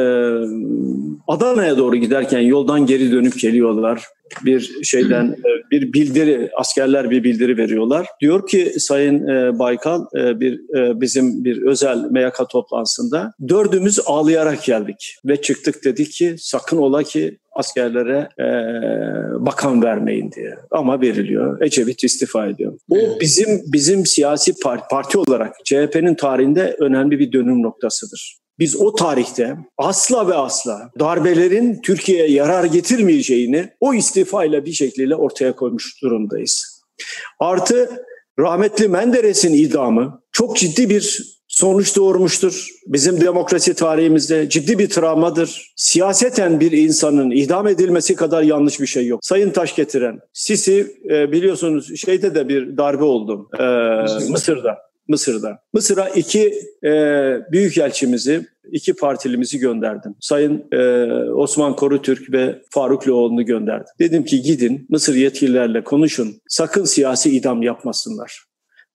Adana'ya doğru giderken yoldan geri dönüp geliyorlar bir şeyden e, bir bildiri askerler bir bildiri veriyorlar. Diyor ki Sayın e, Baykal e, bir bizim bir özel MYK toplantısında dördümüz ağlayarak geldik ve çıktık dedik ki sakın ola ki askerlere e, bakan vermeyin diye. Ama veriliyor. Ecevit istifa ediyor. Bu bizim bizim siyasi parti, parti olarak CHP'nin tarihinde önemli bir dönüm noktasıdır. Biz o tarihte asla ve asla darbelerin Türkiye'ye yarar getirmeyeceğini o istifayla bir şekilde ortaya koymuş durumdayız. Artı rahmetli Menderes'in idamı çok ciddi bir sonuç doğurmuştur. Bizim demokrasi tarihimizde ciddi bir travmadır. Siyaseten bir insanın idam edilmesi kadar yanlış bir şey yok. Sayın Taş getiren, Sisi e, biliyorsunuz şeyde de bir darbe oldu e, Mısır'da. Mısır'da. Mısır'a iki e, büyükelçimizi, iki partilimizi gönderdim. Sayın e, Osman Korutürk ve Faruk Loğlu'nu gönderdim. Dedim ki gidin Mısır yetkililerle konuşun. Sakın siyasi idam yapmasınlar.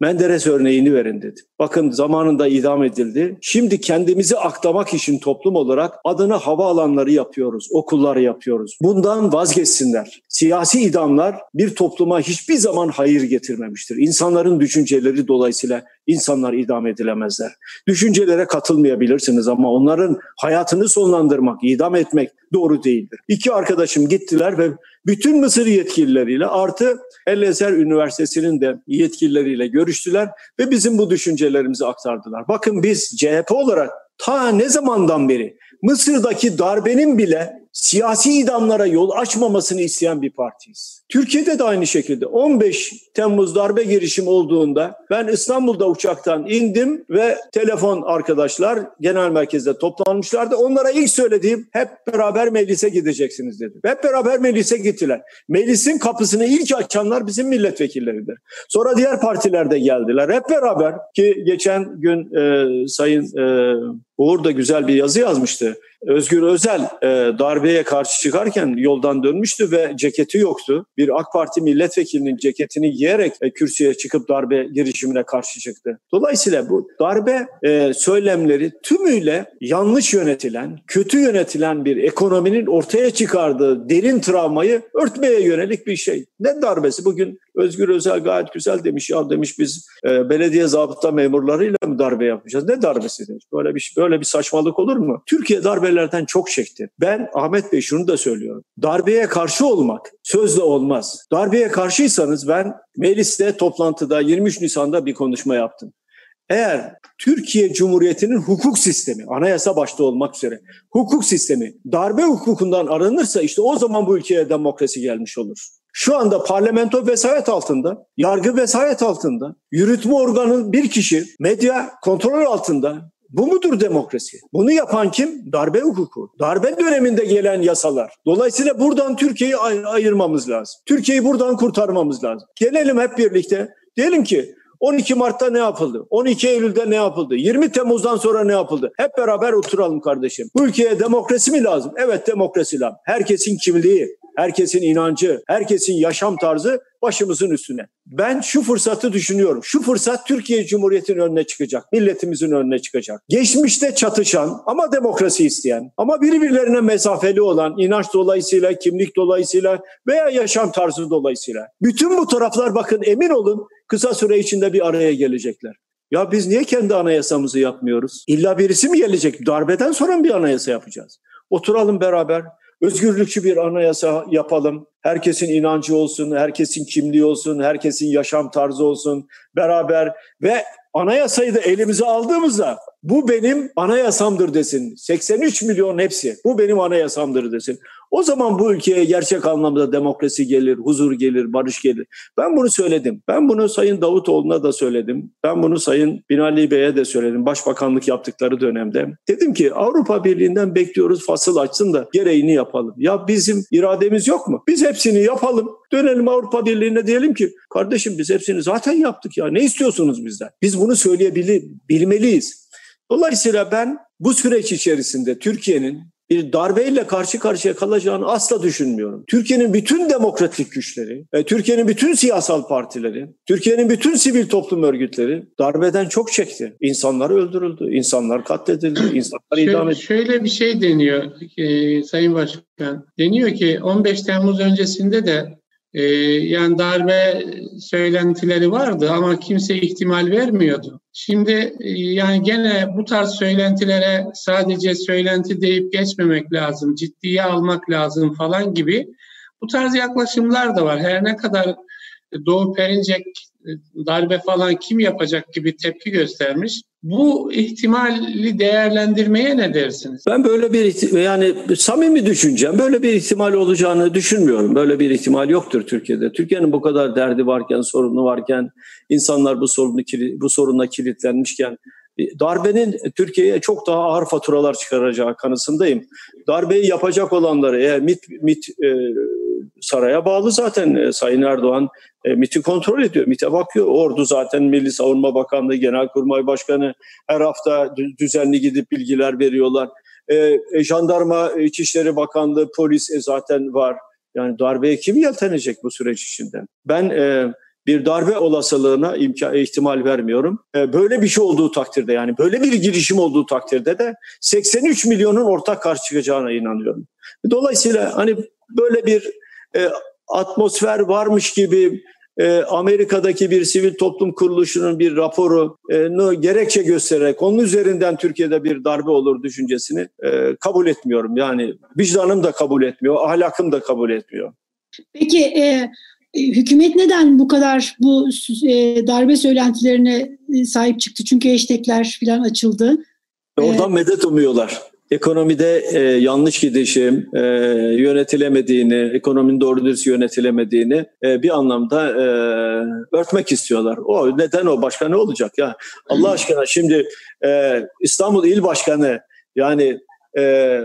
Menderes örneğini verin dedi. Bakın zamanında idam edildi. Şimdi kendimizi aklamak için toplum olarak adına havaalanları yapıyoruz, okulları yapıyoruz. Bundan vazgeçsinler. Siyasi idamlar bir topluma hiçbir zaman hayır getirmemiştir. İnsanların düşünceleri dolayısıyla insanlar idam edilemezler. Düşüncelere katılmayabilirsiniz ama onların hayatını sonlandırmak, idam etmek doğru değildir. İki arkadaşım gittiler ve bütün Mısır yetkilileriyle artı El Ezer Üniversitesi'nin de yetkilileriyle görüştüler ve bizim bu düşüncelerimizi aktardılar. Bakın biz CHP olarak ta ne zamandan beri Mısır'daki darbenin bile siyasi idamlara yol açmamasını isteyen bir partiyiz. Türkiye'de de aynı şekilde 15 Temmuz darbe girişimi olduğunda ben İstanbul'da uçaktan indim ve telefon arkadaşlar genel merkezde toplanmışlardı. Onlara ilk söylediğim hep beraber meclise gideceksiniz dedim. Hep beraber meclise gittiler. Meclisin kapısını ilk açanlar bizim milletvekilleridir. Sonra diğer partiler de geldiler. Hep beraber ki geçen gün e, Sayın e, Uğur da güzel bir yazı yazmıştı. Özgür Özel e, darbeye karşı çıkarken yoldan dönmüştü ve ceketi yoktu. Bir AK Parti milletvekilinin ceketini giyerek e, kürsüye çıkıp darbe girişimine karşı çıktı. Dolayısıyla bu darbe e, söylemleri tümüyle yanlış yönetilen, kötü yönetilen bir ekonominin ortaya çıkardığı derin travmayı örtmeye yönelik bir şey. Ne darbesi? Bugün Özgür Özel gayet güzel demiş ya demiş biz e, belediye zabıta memurlarıyla mı darbe yapacağız? Ne darbesi demiş. Böyle bir böyle bir saçmalık olur mu? Türkiye darbelerden çok çekti. Ben Ahmet Bey şunu da söylüyorum. Darbeye karşı olmak sözle olmaz. Darbeye karşıysanız ben mecliste toplantıda 23 Nisan'da bir konuşma yaptım. Eğer Türkiye Cumhuriyeti'nin hukuk sistemi, anayasa başta olmak üzere hukuk sistemi darbe hukukundan aranırsa işte o zaman bu ülkeye demokrasi gelmiş olur. Şu anda parlamento vesayet altında, yargı vesayet altında, yürütme organının bir kişi medya kontrol altında. Bu mudur demokrasi? Bunu yapan kim? Darbe hukuku. Darbe döneminde gelen yasalar. Dolayısıyla buradan Türkiye'yi ay- ayırmamız lazım. Türkiye'yi buradan kurtarmamız lazım. Gelelim hep birlikte. Diyelim ki 12 Mart'ta ne yapıldı? 12 Eylül'de ne yapıldı? 20 Temmuz'dan sonra ne yapıldı? Hep beraber oturalım kardeşim. Bu ülkeye demokrasi mi lazım? Evet demokrasi lazım. Herkesin kimliği, herkesin inancı, herkesin yaşam tarzı başımızın üstüne. Ben şu fırsatı düşünüyorum. Şu fırsat Türkiye Cumhuriyeti'nin önüne çıkacak. Milletimizin önüne çıkacak. Geçmişte çatışan ama demokrasi isteyen ama birbirlerine mesafeli olan inanç dolayısıyla, kimlik dolayısıyla veya yaşam tarzı dolayısıyla. Bütün bu taraflar bakın emin olun kısa süre içinde bir araya gelecekler. Ya biz niye kendi anayasamızı yapmıyoruz? İlla birisi mi gelecek? Darbeden sonra mı bir anayasa yapacağız? Oturalım beraber. Özgürlükçü bir anayasa yapalım. Herkesin inancı olsun, herkesin kimliği olsun, herkesin yaşam tarzı olsun beraber ve anayasayı da elimize aldığımızda bu benim anayasamdır desin. 83 milyon hepsi bu benim anayasamdır desin. O zaman bu ülkeye gerçek anlamda demokrasi gelir, huzur gelir, barış gelir. Ben bunu söyledim. Ben bunu Sayın Davutoğlu'na da söyledim. Ben bunu Sayın Binali Bey'e de söyledim. Başbakanlık yaptıkları dönemde. Dedim ki Avrupa Birliği'nden bekliyoruz fasıl açsın da gereğini yapalım. Ya bizim irademiz yok mu? Biz hepsini yapalım. Dönelim Avrupa Birliği'ne diyelim ki kardeşim biz hepsini zaten yaptık ya. Ne istiyorsunuz bizden? Biz bunu söyleyebilmeliyiz. Dolayısıyla ben bu süreç içerisinde Türkiye'nin bir darbeyle karşı karşıya kalacağını asla düşünmüyorum. Türkiye'nin bütün demokratik güçleri, Türkiye'nin bütün siyasal partileri, Türkiye'nin bütün sivil toplum örgütleri darbeden çok çekti. İnsanlar öldürüldü, insanlar katledildi, insanlar idam edildi. Şöyle bir şey deniyor e, Sayın Başkan. Deniyor ki 15 Temmuz öncesinde de e, yani darbe söylentileri vardı ama kimse ihtimal vermiyordu. Şimdi e, yani gene bu tarz söylentilere sadece söylenti deyip geçmemek lazım, ciddiye almak lazım falan gibi bu tarz yaklaşımlar da var. Her ne kadar Doğu Perinçek e, darbe falan kim yapacak gibi tepki göstermiş. Bu ihtimali değerlendirmeye ne dersiniz? Ben böyle bir yani samimi düşüneceğim. Böyle bir ihtimal olacağını düşünmüyorum. Böyle bir ihtimal yoktur Türkiye'de. Türkiye'nin bu kadar derdi varken, sorunu varken, insanlar bu sorunu bu sorunla kilitlenmişken darbenin Türkiye'ye çok daha ağır faturalar çıkaracağı kanısındayım. Darbeyi yapacak olanları eğer MIT, MIT e, saraya bağlı zaten e, Sayın Erdoğan e, MIT'i kontrol ediyor. MIT'e bakıyor. Ordu zaten Milli Savunma Bakanlığı, Genelkurmay Başkanı her hafta düzenli gidip bilgiler veriyorlar. E, e, Jandarma İçişleri Bakanlığı, polis e, zaten var. Yani darbeye kim yeltenecek bu süreç içinde? Ben e, bir darbe olasılığına imkan, ihtimal vermiyorum. E, böyle bir şey olduğu takdirde yani böyle bir girişim olduğu takdirde de 83 milyonun ortak karşı çıkacağına inanıyorum. Dolayısıyla hani böyle bir e, atmosfer varmış gibi e, Amerika'daki bir sivil toplum kuruluşunun bir raporunu gerekçe göstererek onun üzerinden Türkiye'de bir darbe olur düşüncesini e, kabul etmiyorum. Yani vicdanım da kabul etmiyor, ahlakım da kabul etmiyor. Peki e, hükümet neden bu kadar bu e, darbe söylentilerine e, sahip çıktı? Çünkü hashtagler falan açıldı. Oradan e, medet umuyorlar ekonomide e, yanlış gidişim, e, yönetilemediğini, ekonominin doğru dürüst yönetilemediğini e, bir anlamda e, örtmek istiyorlar. O neden o? Başka ne olacak ya? Allah aşkına şimdi e, İstanbul İl Başkanı yani e,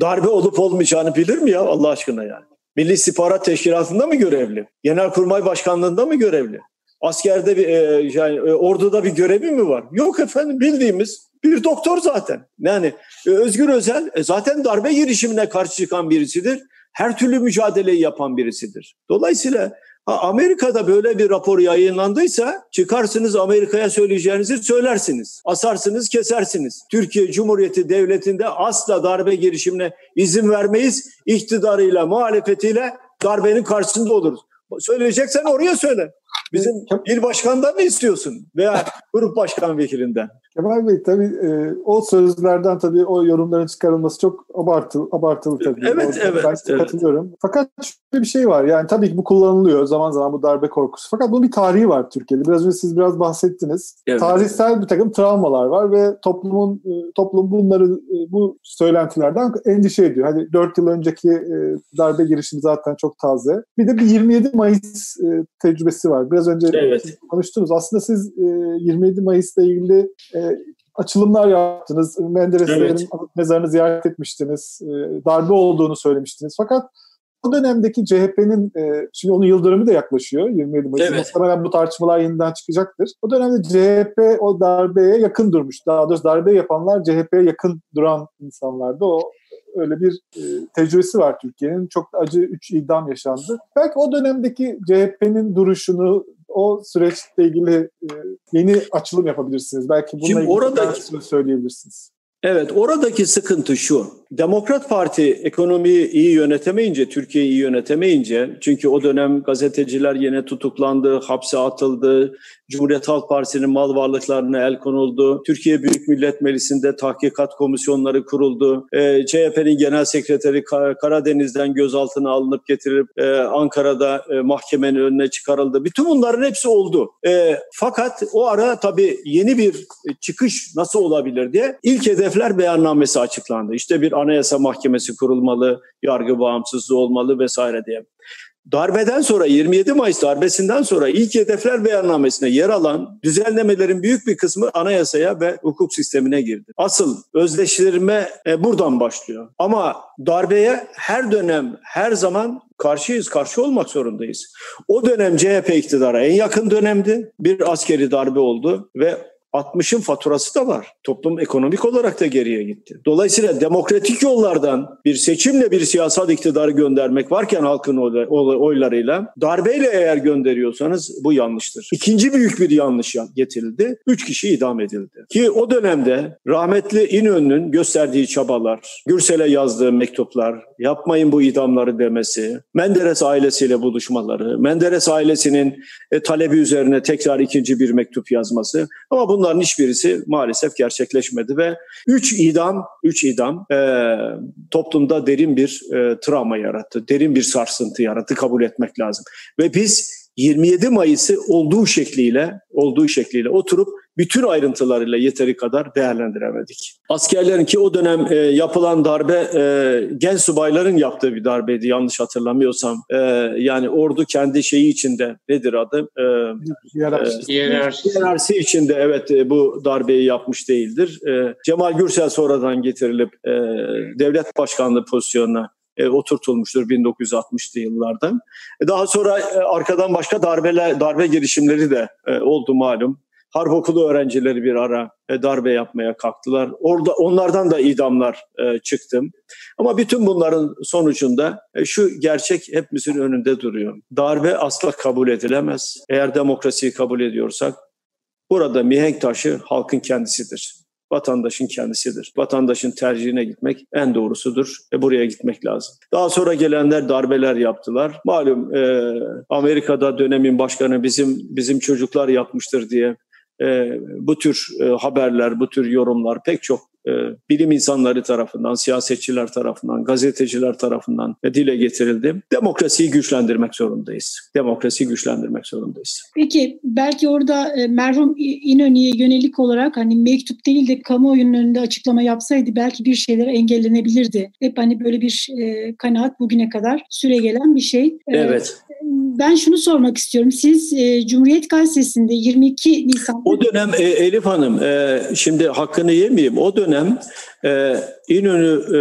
darbe olup olmayacağını bilir mi ya Allah aşkına yani? Milli İstihbarat Teşkilatı'nda mı görevli? Genelkurmay Başkanlığı'nda mı görevli? Askerde bir e, yani e, orduda bir görevi mi var? Yok efendim bildiğimiz bir doktor zaten. Yani e, Özgür Özel e, zaten darbe girişimine karşı çıkan birisidir. Her türlü mücadeleyi yapan birisidir. Dolayısıyla Amerika'da böyle bir rapor yayınlandıysa çıkarsınız Amerika'ya söyleyeceğinizi söylersiniz. Asarsınız, kesersiniz. Türkiye Cumhuriyeti Devleti'nde asla darbe girişimine izin vermeyiz. İktidarıyla, muhalefetiyle darbenin karşısında oluruz. Söyleyeceksen oraya söyle. Bizim il başkanından ne istiyorsun? Veya grup başkan vekilinden. Kemal Bey tabii e, o sözlerden tabii o yorumların çıkarılması çok abartılı, abartılı tabii. Evet, Orada evet. Ben evet. katılıyorum. Fakat şöyle bir şey var. Yani tabii ki bu kullanılıyor zaman zaman bu darbe korkusu. Fakat bunun bir tarihi var Türkiye'de. Biraz önce siz biraz bahsettiniz. Evet. Tarihsel bir takım travmalar var ve toplumun e, toplum bunları e, bu söylentilerden endişe ediyor. Hani 4 yıl önceki e, darbe girişimi zaten çok taze. Bir de bir 27 Mayıs tecrübesi var. Biraz önce evet. konuştunuz. Aslında siz 27 Mayıs'la ilgili e, açılımlar yaptınız. Mendereslerin evet. mezarını ziyaret etmiştiniz. E, darbe olduğunu söylemiştiniz. Fakat o dönemdeki CHP'nin, e, şimdi onun yıldırımı da yaklaşıyor 27 Mayıs. Evet. Muhtemelen bu tartışmalar yeniden çıkacaktır. O dönemde CHP o darbeye yakın durmuş. Daha doğrusu darbe yapanlar CHP'ye yakın duran insanlardı. O öyle bir e, tecrübesi var Türkiye'nin. Çok acı 3 idam yaşandı. Belki o dönemdeki CHP'nin duruşunu, o süreçle ilgili e, yeni açılım yapabilirsiniz. Belki bununla Şimdi ilgili oradaki, söyleyebilirsiniz. Evet, oradaki sıkıntı şu. Demokrat Parti ekonomiyi iyi yönetemeyince, Türkiye'yi iyi yönetemeyince, çünkü o dönem gazeteciler yine tutuklandı, hapse atıldı, Cumhuriyet Halk Partisi'nin mal varlıklarına el konuldu, Türkiye Büyük Millet Meclisi'nde tahkikat komisyonları kuruldu, e, CHP'nin genel sekreteri Karadeniz'den gözaltına alınıp getirilip e, Ankara'da e, mahkemenin önüne çıkarıldı. Bütün bunların hepsi oldu. E, fakat o ara tabii yeni bir çıkış nasıl olabilir diye ilk hedefler beyannamesi açıklandı. İşte bir anayasa mahkemesi kurulmalı, yargı bağımsızlığı olmalı vesaire diye. Darbeden sonra 27 Mayıs darbesinden sonra ilk hedefler beyannamesine yer alan düzenlemelerin büyük bir kısmı anayasaya ve hukuk sistemine girdi. Asıl özdeşleştirme e, buradan başlıyor. Ama darbeye her dönem her zaman karşıyız, karşı olmak zorundayız. O dönem CHP iktidara en yakın dönemdi. Bir askeri darbe oldu ve 60'ın faturası da var. Toplum ekonomik olarak da geriye gitti. Dolayısıyla demokratik yollardan bir seçimle bir siyasal iktidarı göndermek varken halkın oylarıyla darbeyle eğer gönderiyorsanız bu yanlıştır. İkinci büyük bir yanlış getirildi. Üç kişi idam edildi. Ki o dönemde rahmetli İnönü'nün gösterdiği çabalar, Gürsel'e yazdığı mektuplar, yapmayın bu idamları demesi, Menderes ailesiyle buluşmaları, Menderes ailesinin e, talebi üzerine tekrar ikinci bir mektup yazması ama bu bunların hiçbirisi maalesef gerçekleşmedi ve 3 idam, 3 idam e, toplumda derin bir e, travma yarattı, derin bir sarsıntı yarattı kabul etmek lazım. Ve biz 27 Mayıs'ı olduğu şekliyle, olduğu şekliyle oturup bütün ayrıntılarıyla yeteri kadar değerlendiremedik. Askerlerin ki o dönem e, yapılan darbe e, gen subayların yaptığı bir darbeydi yanlış hatırlamıyorsam. E, yani ordu kendi şeyi içinde nedir adı? E. E, hiyerarşi içinde evet e, bu darbeyi yapmış değildir. E, Cemal Gürsel sonradan getirilip e, devlet başkanlığı pozisyonuna e, oturtulmuştur 1960'lı yıllarda. E, daha sonra e, arkadan başka darbeler, darbe girişimleri de e, oldu malum. Harp okulu öğrencileri bir ara e, darbe yapmaya kalktılar. Orada onlardan da idamlar e, çıktı. Ama bütün bunların sonucunda e, şu gerçek hepimizin önünde duruyor. Darbe asla kabul edilemez. Eğer demokrasiyi kabul ediyorsak burada mihenk taşı halkın kendisidir vatandaşın kendisidir. Vatandaşın tercihine gitmek en doğrusudur. E buraya gitmek lazım. Daha sonra gelenler darbeler yaptılar. Malum e, Amerika'da dönemin başkanı bizim bizim çocuklar yapmıştır diye e, bu tür e, haberler, bu tür yorumlar pek çok e, bilim insanları tarafından, siyasetçiler tarafından, gazeteciler tarafından dile getirildi. Demokrasiyi güçlendirmek zorundayız. Demokrasiyi güçlendirmek zorundayız. Peki belki orada e, merhum İnönü'ye yönelik olarak hani mektup değil de kamuoyunun önünde açıklama yapsaydı belki bir şeyler engellenebilirdi. Hep hani böyle bir e, kanaat bugüne kadar süre gelen bir şey. E, evet. Ben şunu sormak istiyorum. Siz e, Cumhuriyet Gazetesi'nde 22 Nisan... O dönem e, Elif Hanım, e, şimdi hakkını yemeyeyim. O dönem e, İnönü e,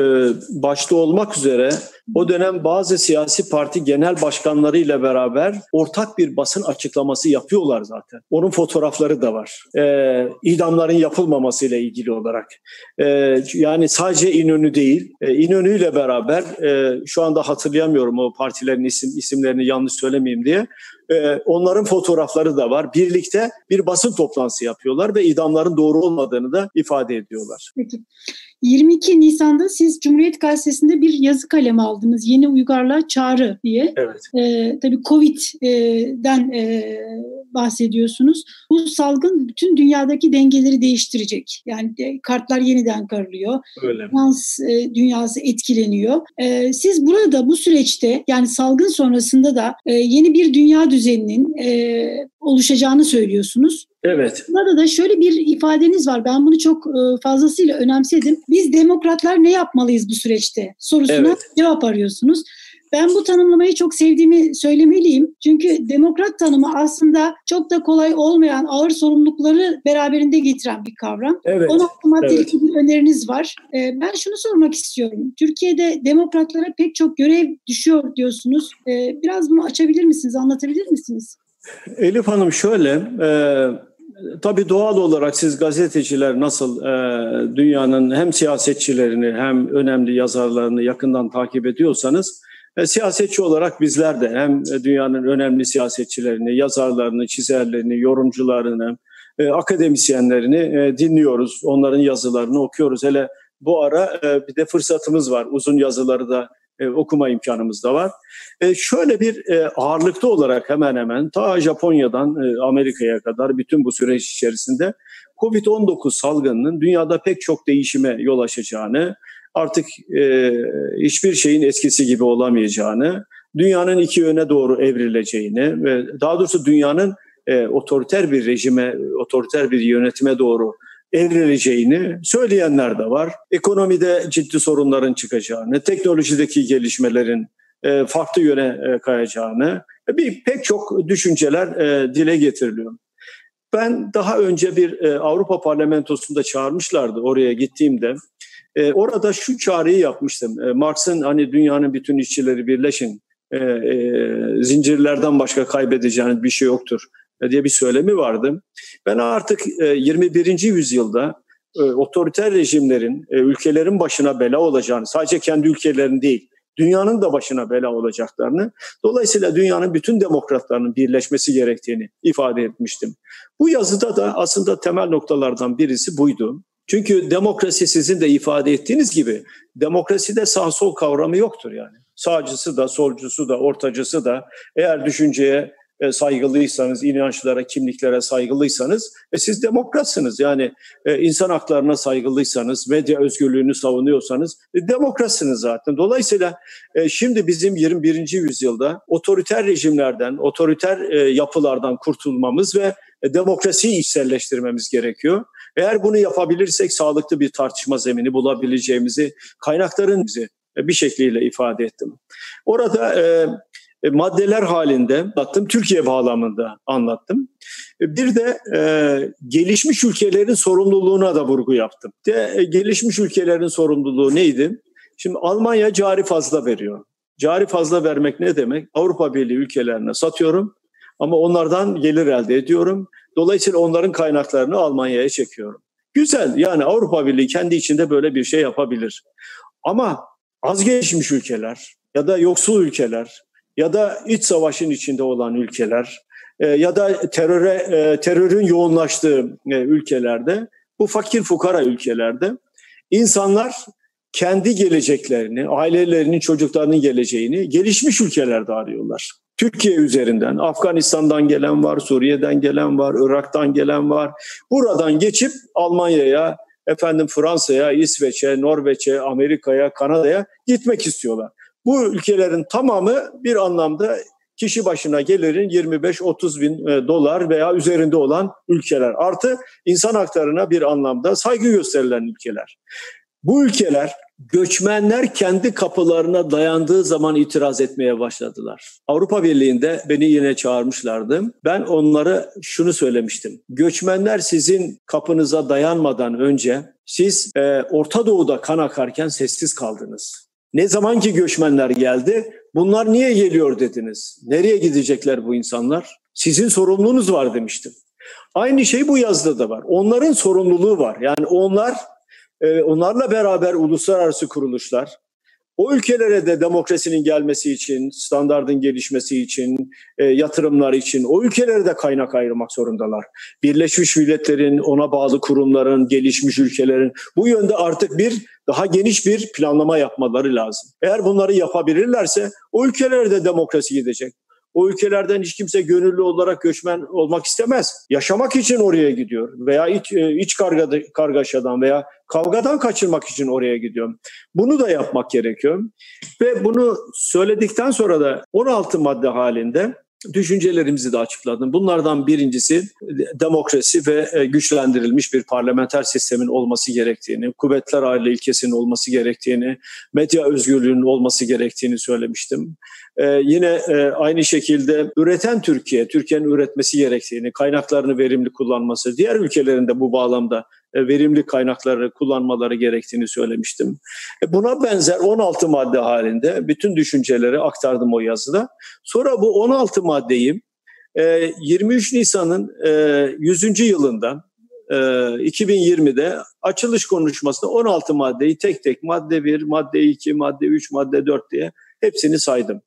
başta olmak üzere o dönem bazı siyasi parti genel başkanları ile beraber ortak bir basın açıklaması yapıyorlar zaten. Onun fotoğrafları da var. E, idamların yapılmaması ile ilgili olarak. E, yani sadece İnönü değil, e, İnönü ile beraber e, şu anda hatırlayamıyorum o partilerin isim isimlerini yanlış söylemeyeyim diye. E, onların fotoğrafları da var. Birlikte bir basın toplantısı yapıyorlar ve idamların doğru olmadığını da ifade ediyorlar. Peki. 22 Nisan'da siz Cumhuriyet Gazetesi'nde bir yazı kalemi aldınız. Yeni uygarlığa çağrı diye. Evet. Ee, tabii Covid'den e, bahsediyorsunuz. Bu salgın bütün dünyadaki dengeleri değiştirecek. Yani de, kartlar yeniden karılıyor. Öyle. Finans e, dünyası etkileniyor. E, siz burada bu süreçte yani salgın sonrasında da e, yeni bir dünya düzeninin e, oluşacağını söylüyorsunuz. Evet. Burada da şöyle bir ifadeniz var. Ben bunu çok e, fazlasıyla önemsedim. Biz demokratlar ne yapmalıyız bu süreçte sorusuna evet. cevap arıyorsunuz. Ben bu tanımlamayı çok sevdiğimi söylemeliyim. Çünkü demokrat tanımı aslında çok da kolay olmayan ağır sorumlulukları beraberinde getiren bir kavram. Evet. Ona maddelik evet. bir öneriniz var. Ee, ben şunu sormak istiyorum. Türkiye'de demokratlara pek çok görev düşüyor diyorsunuz. Ee, biraz bunu açabilir misiniz, anlatabilir misiniz? Elif Hanım şöyle, e, tabii doğal olarak siz gazeteciler nasıl e, dünyanın hem siyasetçilerini hem önemli yazarlarını yakından takip ediyorsanız, siyasetçi olarak bizler de hem dünyanın önemli siyasetçilerini, yazarlarını, çizerlerini, yorumcularını, e, akademisyenlerini e, dinliyoruz. Onların yazılarını okuyoruz. Hele bu ara e, bir de fırsatımız var. Uzun yazıları da e, okuma imkanımız da var. E, şöyle bir e, ağırlıklı olarak hemen hemen ta Japonya'dan e, Amerika'ya kadar bütün bu süreç içerisinde Covid-19 salgınının dünyada pek çok değişime yol açacağını, artık e, hiçbir şeyin eskisi gibi olamayacağını, dünyanın iki yöne doğru evrileceğini ve daha doğrusu dünyanın e, otoriter bir rejime, otoriter bir yönetime doğru evrileceğini söyleyenler de var. Ekonomide ciddi sorunların çıkacağını, teknolojideki gelişmelerin e, farklı yöne e, kayacağını bir pek çok düşünceler e, dile getiriliyor. Ben daha önce bir Avrupa Parlamentosu'nda çağırmışlardı oraya gittiğimde. Orada şu çağrıyı yapmıştım. Marx'ın hani dünyanın bütün işçileri birleşin, zincirlerden başka kaybedeceğiniz bir şey yoktur diye bir söylemi vardı. Ben artık 21. yüzyılda otoriter rejimlerin, ülkelerin başına bela olacağını, sadece kendi ülkelerin değil, dünyanın da başına bela olacaklarını, dolayısıyla dünyanın bütün demokratlarının birleşmesi gerektiğini ifade etmiştim. Bu yazıda da aslında temel noktalardan birisi buydu. Çünkü demokrasi sizin de ifade ettiğiniz gibi demokraside sağ sol kavramı yoktur yani. Sağcısı da, solcusu da, ortacısı da eğer düşünceye e, saygılıysanız, inançlara, kimliklere saygılıysanız e, siz demokratsınız. Yani e, insan haklarına saygılıysanız, medya özgürlüğünü savunuyorsanız e, demokratsınız zaten. Dolayısıyla e, şimdi bizim 21. yüzyılda otoriter rejimlerden, otoriter e, yapılardan kurtulmamız ve e, demokrasiyi içselleştirmemiz gerekiyor. Eğer bunu yapabilirsek sağlıklı bir tartışma zemini bulabileceğimizi kaynakların bizi e, bir şekliyle ifade ettim. Orada e, e, maddeler halinde anlattım, Türkiye bağlamında anlattım. E, bir de e, gelişmiş ülkelerin sorumluluğuna da vurgu yaptım. De, e, gelişmiş ülkelerin sorumluluğu neydi? Şimdi Almanya cari fazla veriyor. Cari fazla vermek ne demek? Avrupa Birliği ülkelerine satıyorum ama onlardan gelir elde ediyorum. Dolayısıyla onların kaynaklarını Almanya'ya çekiyorum. Güzel yani Avrupa Birliği kendi içinde böyle bir şey yapabilir. Ama az gelişmiş ülkeler ya da yoksul ülkeler ya da iç savaşın içinde olan ülkeler e, ya da teröre e, terörün yoğunlaştığı e, ülkelerde bu fakir fukara ülkelerde insanlar kendi geleceklerini, ailelerinin, çocuklarının geleceğini gelişmiş ülkelerde arıyorlar. Türkiye üzerinden, Afganistan'dan gelen var, Suriye'den gelen var, Irak'tan gelen var. Buradan geçip Almanya'ya, efendim Fransa'ya, İsveç'e, Norveç'e, Amerika'ya, Kanada'ya gitmek istiyorlar. Bu ülkelerin tamamı bir anlamda kişi başına gelirin 25-30 bin e, dolar veya üzerinde olan ülkeler. Artı insan haklarına bir anlamda saygı gösterilen ülkeler. Bu ülkeler göçmenler kendi kapılarına dayandığı zaman itiraz etmeye başladılar. Avrupa Birliği'nde beni yine çağırmışlardı. Ben onlara şunu söylemiştim. Göçmenler sizin kapınıza dayanmadan önce siz e, Orta Doğu'da kan akarken sessiz kaldınız. Ne zaman ki göçmenler geldi, bunlar niye geliyor dediniz. Nereye gidecekler bu insanlar? Sizin sorumluluğunuz var demiştim. Aynı şey bu yazıda da var. Onların sorumluluğu var. Yani onlar, e, onlarla beraber uluslararası kuruluşlar, o ülkelere de demokrasinin gelmesi için, standardın gelişmesi için, e, yatırımlar için o ülkelere de kaynak ayırmak zorundalar. Birleşmiş Milletler'in, ona bağlı kurumların, gelişmiş ülkelerin bu yönde artık bir daha geniş bir planlama yapmaları lazım. Eğer bunları yapabilirlerse o ülkelere de demokrasi gidecek. O ülkelerden hiç kimse gönüllü olarak göçmen olmak istemez. Yaşamak için oraya gidiyor veya iç, e, iç karga, kargaşadan veya kavgadan kaçırmak için oraya gidiyor. Bunu da yapmak gerekiyor. Ve bunu söyledikten sonra da 16 madde halinde düşüncelerimizi de açıkladım. Bunlardan birincisi demokrasi ve e, güçlendirilmiş bir parlamenter sistemin olması gerektiğini, kuvvetler aile ilkesinin olması gerektiğini, medya özgürlüğünün olması gerektiğini söylemiştim. Ee, yine e, aynı şekilde üreten Türkiye, Türkiye'nin üretmesi gerektiğini, kaynaklarını verimli kullanması, diğer ülkelerin de bu bağlamda e, verimli kaynakları kullanmaları gerektiğini söylemiştim. E, buna benzer 16 madde halinde bütün düşünceleri aktardım o yazıda. Sonra bu 16 maddeyi 23 e, Nisan'ın 100. yılında 2020'de açılış konuşmasında 16 maddeyi tek tek madde 1, madde 2, madde 3, madde 4 diye hepsini saydım.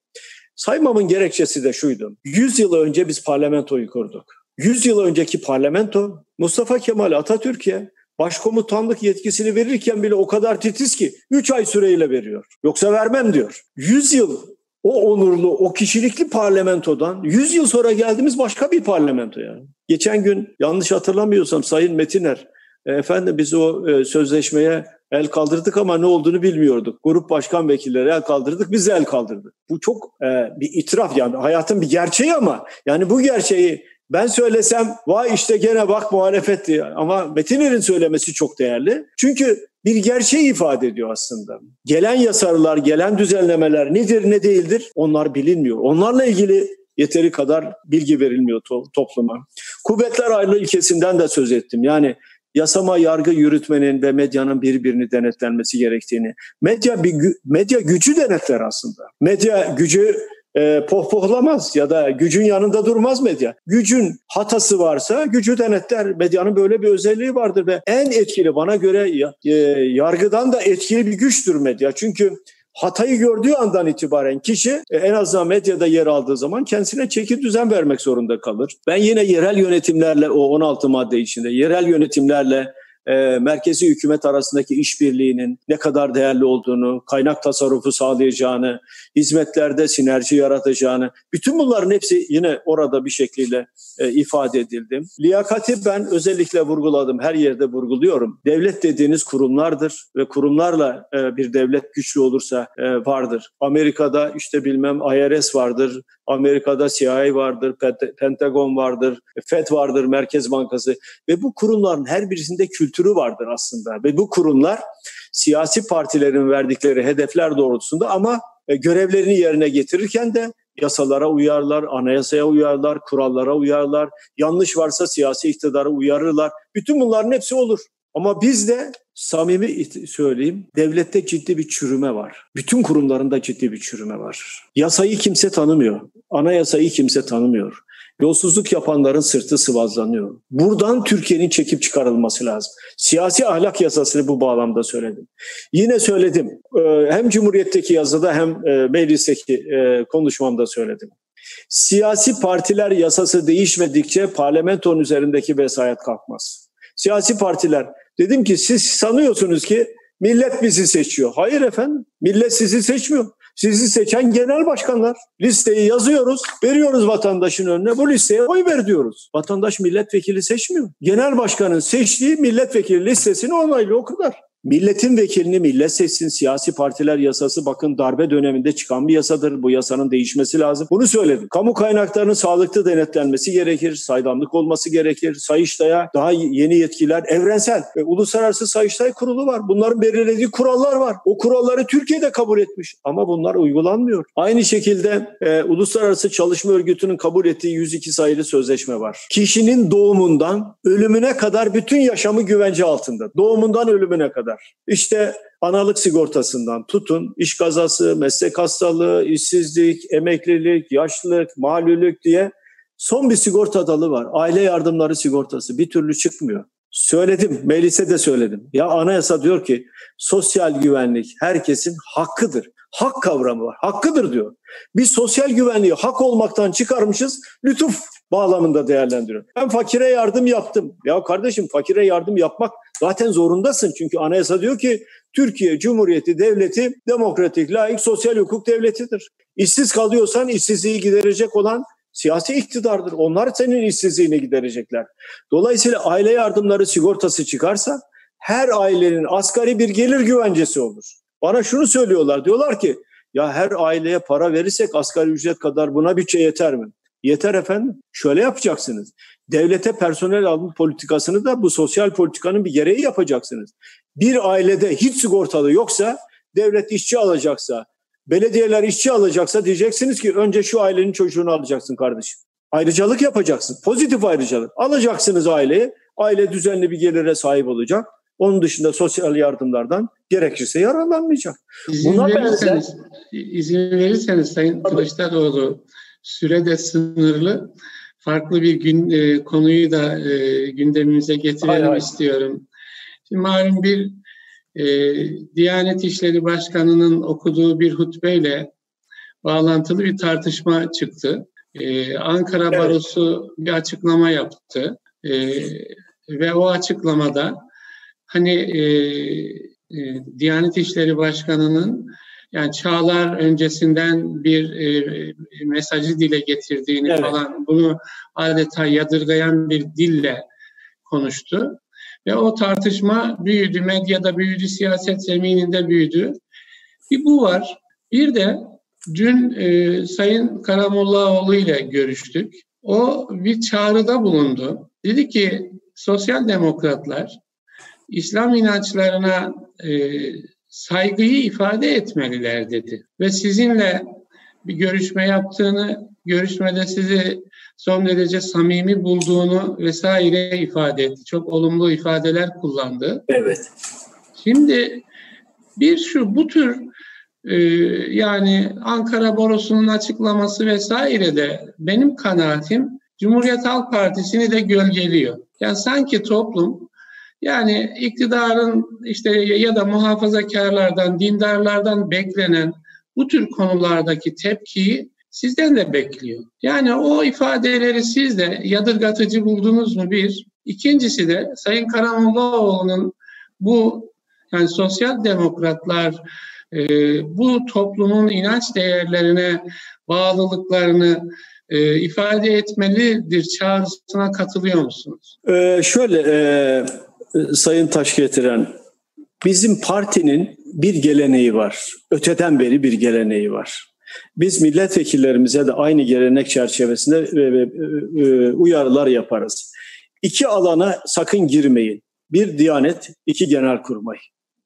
Saymamın gerekçesi de şuydu. 100 yıl önce biz parlamentoyu kurduk. 100 yıl önceki parlamento Mustafa Kemal Atatürk'e başkomutanlık yetkisini verirken bile o kadar titiz ki 3 ay süreyle veriyor. Yoksa vermem diyor. 100 yıl o onurlu, o kişilikli parlamentodan 100 yıl sonra geldiğimiz başka bir parlamento yani. Geçen gün yanlış hatırlamıyorsam Sayın Metiner e, efendim biz o e, sözleşmeye el kaldırdık ama ne olduğunu bilmiyorduk. Grup başkan vekilleri el kaldırdık, biz de el kaldırdık. Bu çok e, bir itiraf yani hayatın bir gerçeği ama yani bu gerçeği ben söylesem vay işte gene bak muhalefet diye ama Metiner'in söylemesi çok değerli. Çünkü bir gerçeği ifade ediyor aslında. Gelen yasalar, gelen düzenlemeler nedir ne değildir onlar bilinmiyor. Onlarla ilgili yeteri kadar bilgi verilmiyor to- topluma. Kuvvetler ayrılığı ilkesinden de söz ettim. Yani yasama, yargı yürütmenin ve medyanın birbirini denetlenmesi gerektiğini. Medya bir medya gücü denetler aslında. Medya gücü e, pohpohlamaz ya da gücün yanında durmaz medya. Gücün hatası varsa gücü denetler. Medyanın böyle bir özelliği vardır ve en etkili bana göre e, yargıdan da etkili bir güçtür medya. Çünkü hatayı gördüğü andan itibaren kişi e, en azından medyada yer aldığı zaman kendisine çeki düzen vermek zorunda kalır. Ben yine yerel yönetimlerle o 16 madde içinde yerel yönetimlerle e, merkezi hükümet arasındaki işbirliğinin ne kadar değerli olduğunu, kaynak tasarrufu sağlayacağını, hizmetlerde sinerji yaratacağını, bütün bunların hepsi yine orada bir şekilde e, ifade edildi. Liyakati ben özellikle vurguladım, her yerde vurguluyorum. Devlet dediğiniz kurumlardır ve kurumlarla e, bir devlet güçlü olursa e, vardır. Amerika'da işte bilmem IRS vardır, Amerika'da CIA vardır, Pentagon vardır, FED vardır, Merkez Bankası ve bu kurumların her birisinde kültürü vardır aslında ve bu kurumlar siyasi partilerin verdikleri hedefler doğrultusunda ama e, görevlerini yerine getirirken de yasalara uyarlar, anayasaya uyarlar, kurallara uyarlar, yanlış varsa siyasi iktidara uyarırlar. Bütün bunların hepsi olur. Ama bizde samimi söyleyeyim devlette ciddi bir çürüme var. Bütün kurumlarında ciddi bir çürüme var. Yasayı kimse tanımıyor. Anayasayı kimse tanımıyor. Yolsuzluk yapanların sırtı sıvazlanıyor. Buradan Türkiye'nin çekip çıkarılması lazım. Siyasi ahlak yasasını bu bağlamda söyledim. Yine söyledim. Ee, hem Cumhuriyet'teki yazıda hem e, meclisteki e, konuşmamda söyledim. Siyasi partiler yasası değişmedikçe parlamentonun üzerindeki vesayet kalkmaz. Siyasi partiler Dedim ki siz sanıyorsunuz ki millet bizi seçiyor. Hayır efendim millet sizi seçmiyor. Sizi seçen genel başkanlar. Listeyi yazıyoruz, veriyoruz vatandaşın önüne. Bu listeye oy ver diyoruz. Vatandaş milletvekili seçmiyor. Genel başkanın seçtiği milletvekili listesini onaylıyor o kadar. Milletin vekilini millet seçsin siyasi partiler yasası bakın darbe döneminde çıkan bir yasadır. Bu yasanın değişmesi lazım. Bunu söyledim. Kamu kaynaklarının sağlıklı denetlenmesi gerekir. Saydamlık olması gerekir. Sayıştay'a daha yeni yetkiler evrensel ve uluslararası Sayıştay kurulu var. Bunların belirlediği kurallar var. O kuralları Türkiye'de kabul etmiş ama bunlar uygulanmıyor. Aynı şekilde e, Uluslararası Çalışma Örgütü'nün kabul ettiği 102 sayılı sözleşme var. Kişinin doğumundan ölümüne kadar bütün yaşamı güvence altında. Doğumundan ölümüne kadar kadar. İşte analık sigortasından tutun, iş kazası, meslek hastalığı, işsizlik, emeklilik, yaşlılık, malülük diye son bir sigorta dalı var. Aile yardımları sigortası bir türlü çıkmıyor. Söyledim, meclise de söyledim. Ya anayasa diyor ki sosyal güvenlik herkesin hakkıdır. Hak kavramı var. Hakkıdır diyor. Biz sosyal güvenliği hak olmaktan çıkarmışız, lütuf bağlamında değerlendiriyor. Ben fakire yardım yaptım. Ya kardeşim fakire yardım yapmak zaten zorundasın. Çünkü anayasa diyor ki Türkiye Cumhuriyeti Devleti demokratik, layık, sosyal hukuk devletidir. İşsiz kalıyorsan işsizliği giderecek olan siyasi iktidardır. Onlar senin işsizliğini giderecekler. Dolayısıyla aile yardımları sigortası çıkarsa her ailenin asgari bir gelir güvencesi olur. Bana şunu söylüyorlar. Diyorlar ki ya her aileye para verirsek asgari ücret kadar buna bütçe yeter mi? Yeter efendim. Şöyle yapacaksınız. Devlete personel alım politikasını da bu sosyal politikanın bir gereği yapacaksınız. Bir ailede hiç sigortalı yoksa, devlet işçi alacaksa, belediyeler işçi alacaksa diyeceksiniz ki önce şu ailenin çocuğunu alacaksın kardeşim. Ayrıcalık yapacaksın. Pozitif ayrıcalık. Alacaksınız aileyi. Aile düzenli bir gelire sahip olacak. Onun dışında sosyal yardımlardan gerekirse yararlanmayacak. İzin Buna verirseniz, benzer... izin verirseniz Sayın Kılıçdaroğlu süre de sınırlı. Farklı bir gün e, konuyu da e, gündemimize getirelim hay istiyorum. Şimdi malum bir e, Diyanet İşleri Başkanı'nın okuduğu bir hutbeyle bağlantılı bir tartışma çıktı. E, Ankara evet. Barosu bir açıklama yaptı e, ve o açıklamada hani e, e, Diyanet İşleri Başkanı'nın yani çağlar öncesinden bir e, mesajı dile getirdiğini evet. falan bunu adeta yadırgayan bir dille konuştu. Ve o tartışma büyüdü, medyada büyüdü, siyaset zemininde büyüdü. Bir bu var. Bir de dün e, Sayın Karamollaoğlu ile görüştük. O bir çağrıda bulundu. Dedi ki sosyal demokratlar İslam inançlarına e, saygıyı ifade etmeliler dedi. Ve sizinle bir görüşme yaptığını, görüşmede sizi son derece samimi bulduğunu vesaire ifade etti. Çok olumlu ifadeler kullandı. Evet. Şimdi bir şu bu tür e, yani Ankara Borusu'nun açıklaması vesaire de benim kanaatim Cumhuriyet Halk Partisi'ni de gölgeliyor. Yani sanki toplum yani iktidarın işte ya da muhafazakarlardan, dindarlardan beklenen bu tür konulardaki tepkiyi sizden de bekliyor. Yani o ifadeleri siz de yadırgatıcı buldunuz mu bir? İkincisi de Sayın Karamollaoğlu'nun bu yani sosyal demokratlar e, bu toplumun inanç değerlerine bağlılıklarını e, ifade etmelidir çağrısına katılıyor musunuz? Ee, şöyle e, Sayın Taş getiren bizim partinin bir geleneği var. Öteden beri bir geleneği var. Biz milletvekillerimize de aynı gelenek çerçevesinde e, e, uyarılar yaparız. İki alana sakın girmeyin. Bir Diyanet, iki Genelkurmay.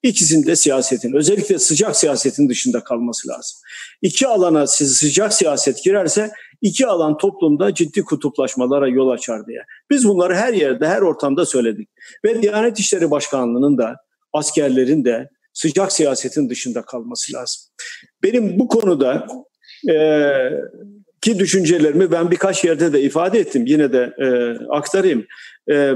İkisinde siyasetin, özellikle sıcak siyasetin dışında kalması lazım. İki alana sıcak siyaset girerse iki alan toplumda ciddi kutuplaşmalara yol açar diye. Biz bunları her yerde, her ortamda söyledik. Ve Diyanet İşleri Başkanlığı'nın da, askerlerin de sıcak siyasetin dışında kalması lazım. Benim bu konuda e, ki düşüncelerimi ben birkaç yerde de ifade ettim. Yine de e, aktarayım. E,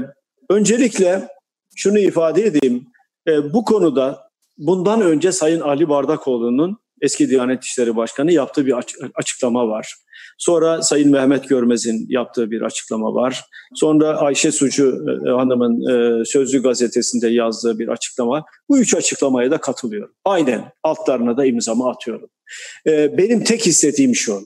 öncelikle şunu ifade edeyim. E, bu konuda bundan önce Sayın Ali Bardakoğlu'nun eski Diyanet İşleri Başkanı yaptığı bir açıklama var. Sonra Sayın Mehmet Görmez'in yaptığı bir açıklama var. Sonra Ayşe Sucu e, Hanım'ın e, Sözlü gazetesinde yazdığı bir açıklama. Bu üç açıklamaya da katılıyorum. Aynen altlarına da imzamı atıyorum. E, benim tek istediğim şu.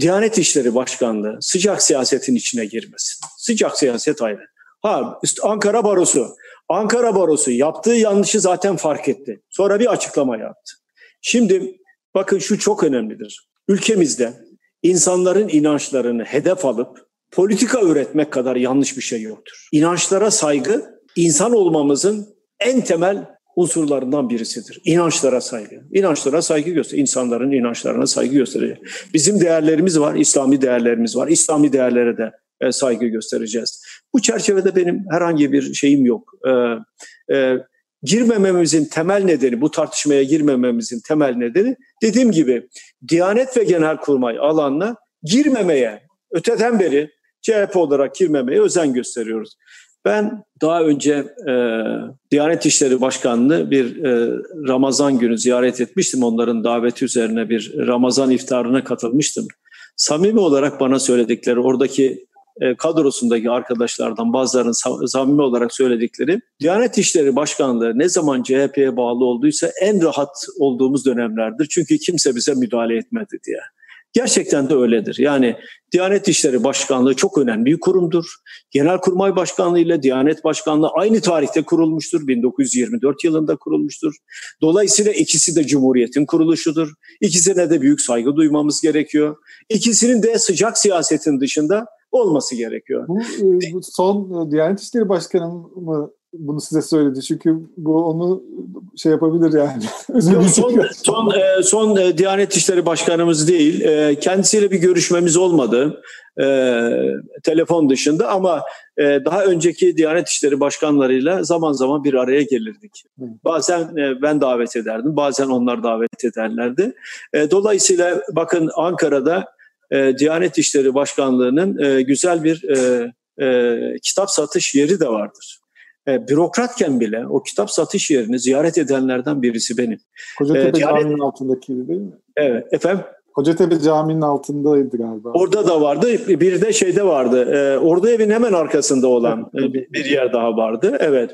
Diyanet İşleri Başkanlığı sıcak siyasetin içine girmesin. Sıcak siyaset ayrı. Ha Ankara Barosu. Ankara Barosu yaptığı yanlışı zaten fark etti. Sonra bir açıklama yaptı. Şimdi bakın şu çok önemlidir. Ülkemizde insanların inançlarını hedef alıp politika üretmek kadar yanlış bir şey yoktur. İnançlara saygı insan olmamızın en temel unsurlarından birisidir. İnançlara saygı. İnançlara saygı göster. İnsanların inançlarına saygı gösterecek. Bizim değerlerimiz var, İslami değerlerimiz var. İslami değerlere de e, saygı göstereceğiz. Bu çerçevede benim herhangi bir şeyim yok. Ee, e, girmememizin temel nedeni, bu tartışmaya girmememizin temel nedeni dediğim gibi Diyanet ve Genelkurmay alanına girmemeye, öteden beri CHP olarak girmemeye özen gösteriyoruz. Ben daha önce e, Diyanet İşleri Başkanlığı bir e, Ramazan günü ziyaret etmiştim. Onların daveti üzerine bir Ramazan iftarına katılmıştım. Samimi olarak bana söyledikleri oradaki e, kadrosundaki arkadaşlardan bazılarının samimi olarak söyledikleri Diyanet İşleri Başkanlığı ne zaman CHP'ye bağlı olduysa en rahat olduğumuz dönemlerdir. Çünkü kimse bize müdahale etmedi diye. Gerçekten de öyledir. Yani Diyanet İşleri Başkanlığı çok önemli bir kurumdur. Genelkurmay Başkanlığı ile Diyanet Başkanlığı aynı tarihte kurulmuştur. 1924 yılında kurulmuştur. Dolayısıyla ikisi de Cumhuriyet'in kuruluşudur. İkisine de büyük saygı duymamız gerekiyor. İkisinin de sıcak siyasetin dışında olması gerekiyor. Bu, e, bu son e, Diyanet İşleri Başkanı mı bunu size söyledi çünkü bu onu şey yapabilir yani. Yok, son son, e, son Diyanet İşleri Başkanımız değil. Kendisiyle bir görüşmemiz olmadı e, telefon dışında ama e, daha önceki Diyanet İşleri Başkanlarıyla zaman zaman bir araya gelirdik. Bazen e, ben davet ederdim, bazen onlar davet ederlerdi. E, dolayısıyla bakın Ankara'da e, Diyanet İşleri Başkanlığı'nın e, güzel bir e, e, kitap satış yeri de vardır. E, bürokratken bile o kitap satış yerini ziyaret edenlerden birisi benim. Kocatepe e, Diyanet... Camii'nin altındaki değil mi? Evet efendim. Kocatepe Camii'nin altındaydı galiba. Orada da vardı. Bir de şeyde vardı. E, orada evin hemen arkasında olan e, bir yer daha vardı. Evet.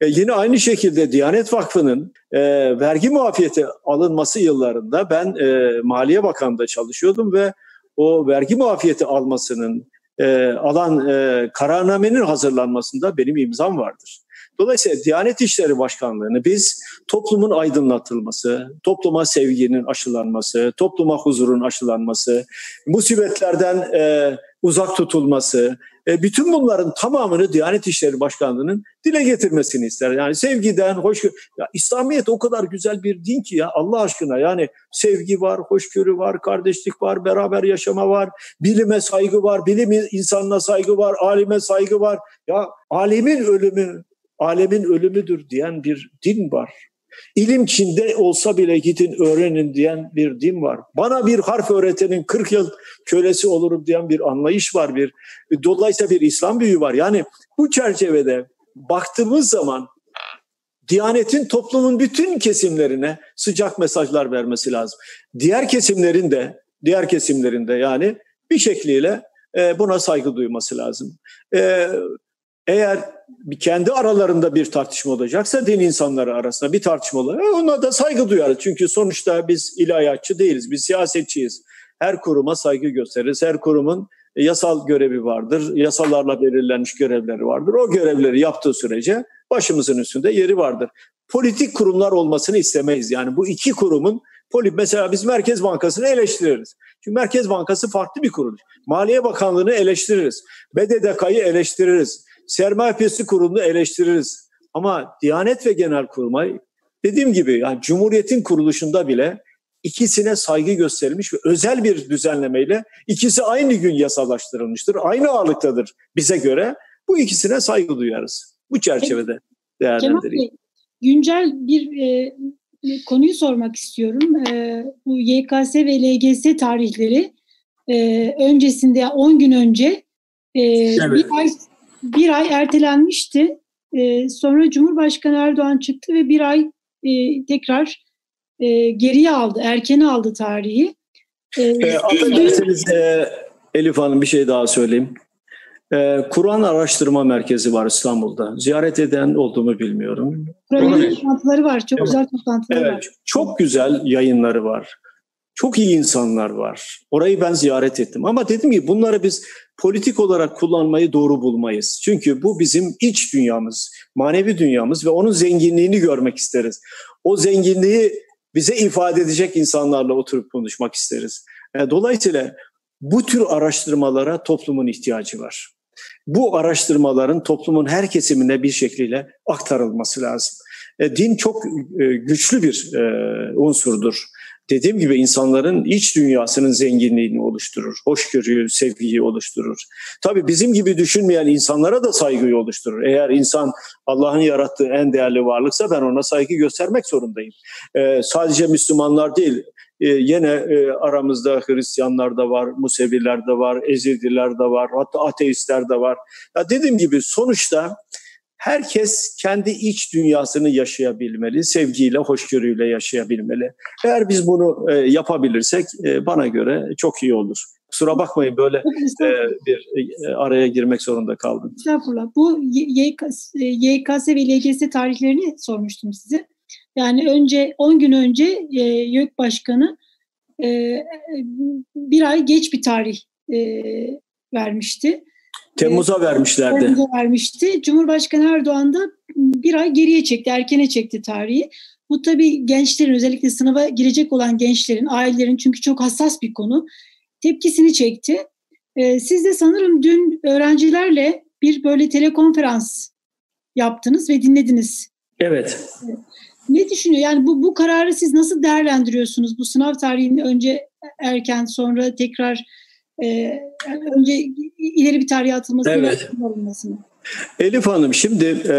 E, yine aynı şekilde Diyanet Vakfı'nın e, vergi muafiyeti alınması yıllarında ben e, Maliye Bakanı'nda çalışıyordum ve o vergi muafiyeti almasının e, alan e, kararnamenin hazırlanmasında benim imzam vardır. Dolayısıyla Diyanet İşleri Başkanlığı'nı biz toplumun aydınlatılması, topluma sevginin aşılanması, topluma huzurun aşılanması, musibetlerden e, uzak tutulması, e, bütün bunların tamamını Diyanet İşleri Başkanlığı'nın dile getirmesini ister. Yani sevgiden, hoşgörü. Ya İslamiyet o kadar güzel bir din ki ya Allah aşkına yani sevgi var, hoşgörü var, kardeşlik var, beraber yaşama var, bilime saygı var, bilim insanına saygı var, alime saygı var. Ya alemin ölümü, alemin ölümüdür diyen bir din var. İlim Çin'de olsa bile gidin öğrenin diyen bir din var. Bana bir harf öğretenin 40 yıl kölesi olurum diyen bir anlayış var. bir Dolayısıyla bir İslam büyüğü var. Yani bu çerçevede baktığımız zaman Diyanetin toplumun bütün kesimlerine sıcak mesajlar vermesi lazım. Diğer kesimlerin de, diğer kesimlerin de yani bir şekliyle e, buna saygı duyması lazım. E, eğer kendi aralarında bir tartışma olacaksa din insanları arasında bir tartışma olacak. Ona da saygı duyarız. Çünkü sonuçta biz ilahiyatçı değiliz. Biz siyasetçiyiz. Her kuruma saygı gösteririz. Her kurumun yasal görevi vardır. Yasalarla belirlenmiş görevleri vardır. O görevleri yaptığı sürece başımızın üstünde yeri vardır. Politik kurumlar olmasını istemeyiz. Yani bu iki kurumun mesela biz Merkez Bankası'nı eleştiririz. Çünkü Merkez Bankası farklı bir kuruluş. Maliye Bakanlığı'nı eleştiririz. BDDK'yı eleştiririz. Sermaye Piyasası Kurulu'nu eleştiririz. Ama Diyanet ve Genel Kurmay dediğim gibi yani Cumhuriyet'in kuruluşunda bile ikisine saygı gösterilmiş ve özel bir düzenlemeyle ikisi aynı gün yasalaştırılmıştır. Aynı ağırlıktadır bize göre. Bu ikisine saygı duyarız. Bu çerçevede değerlendireyim. güncel bir e, konuyu sormak istiyorum. E, bu YKS ve LGS tarihleri e, öncesinde 10 gün önce e, evet. bir ay bir ay ertelenmişti. E, sonra Cumhurbaşkanı Erdoğan çıktı ve bir ay e, tekrar e, geriye aldı, erkene aldı tarihi. E, e, affedersiniz e, Elif Hanım bir şey daha söyleyeyim. E, Kur'an Araştırma Merkezi var İstanbul'da. Ziyaret eden olduğumu bilmiyorum. Kur'an toplantıları var. Çok evet. güzel toplantıları evet, var. Çok güzel yayınları var. Çok iyi insanlar var. Orayı ben ziyaret ettim. Ama dedim ki bunları biz politik olarak kullanmayı doğru bulmayız. Çünkü bu bizim iç dünyamız, manevi dünyamız ve onun zenginliğini görmek isteriz. O zenginliği bize ifade edecek insanlarla oturup konuşmak isteriz. E, dolayısıyla bu tür araştırmalara toplumun ihtiyacı var. Bu araştırmaların toplumun her kesimine bir şekliyle aktarılması lazım. E, din çok e, güçlü bir unsurdur dediğim gibi insanların iç dünyasının zenginliğini oluşturur. Hoşgörüyü, sevgiyi oluşturur. Tabii bizim gibi düşünmeyen insanlara da saygıyı oluşturur. Eğer insan Allah'ın yarattığı en değerli varlıksa ben ona saygı göstermek zorundayım. Ee, sadece Müslümanlar değil, ee, yine e, aramızda Hristiyanlar da var, Museviler de var, Ezidiler de var, hatta ateistler de var. Ya dediğim gibi sonuçta herkes kendi iç dünyasını yaşayabilmeli, sevgiyle, hoşgörüyle yaşayabilmeli. Eğer biz bunu e, yapabilirsek e, bana göre çok iyi olur. Kusura bakmayın böyle e, bir e, araya girmek zorunda kaldım. Estağfurullah. Bu YKS, YKS ve LGS tarihlerini sormuştum size. Yani önce 10 gün önce e, YÖK Başkanı e, bir ay geç bir tarih e, vermişti. Temmuz'a vermişlerdi. Temmuz'a vermişti. Cumhurbaşkanı Erdoğan da bir ay geriye çekti, erkene çekti tarihi. Bu tabii gençlerin özellikle sınava girecek olan gençlerin, ailelerin çünkü çok hassas bir konu tepkisini çekti. Ee, siz de sanırım dün öğrencilerle bir böyle telekonferans yaptınız ve dinlediniz. Evet. Ne düşünüyor? Yani bu bu kararı siz nasıl değerlendiriyorsunuz? Bu sınav tarihini önce erken sonra tekrar e, önce ileri bir tarihe atılması evet. Elif Hanım şimdi e,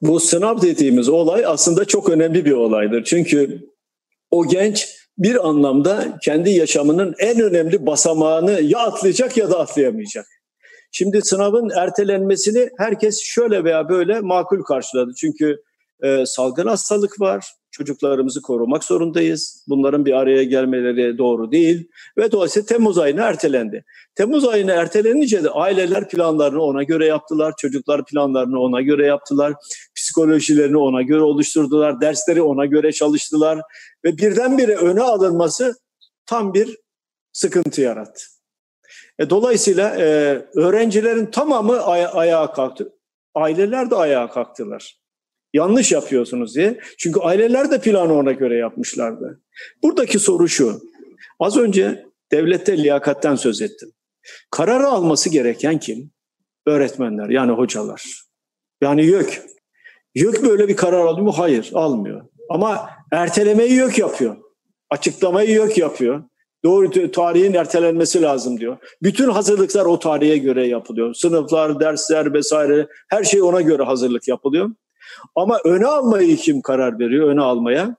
bu sınav dediğimiz olay aslında çok önemli bir olaydır. Çünkü o genç bir anlamda kendi yaşamının en önemli basamağını ya atlayacak ya da atlayamayacak. Şimdi sınavın ertelenmesini herkes şöyle veya böyle makul karşıladı. Çünkü e, salgın hastalık var, çocuklarımızı korumak zorundayız. Bunların bir araya gelmeleri doğru değil ve dolayısıyla Temmuz ayına ertelendi. Temmuz ayına ertelenince de aileler planlarını ona göre yaptılar, çocuklar planlarını ona göre yaptılar, psikolojilerini ona göre oluşturdular, dersleri ona göre çalıştılar ve birdenbire öne alınması tam bir sıkıntı yarattı. E, dolayısıyla e, öğrencilerin tamamı aya- ayağa kalktı. Aileler de ayağa kalktılar yanlış yapıyorsunuz diye. Çünkü aileler de planı ona göre yapmışlardı. Buradaki soru şu. Az önce devlette liyakatten söz ettim. Kararı alması gereken kim? Öğretmenler yani hocalar. Yani YÖK. YÖK böyle bir karar alıyor mu? Hayır almıyor. Ama ertelemeyi YÖK yapıyor. Açıklamayı YÖK yapıyor. Doğru tarihin ertelenmesi lazım diyor. Bütün hazırlıklar o tarihe göre yapılıyor. Sınıflar, dersler vesaire her şey ona göre hazırlık yapılıyor. Ama öne almayı kim karar veriyor? Öne almaya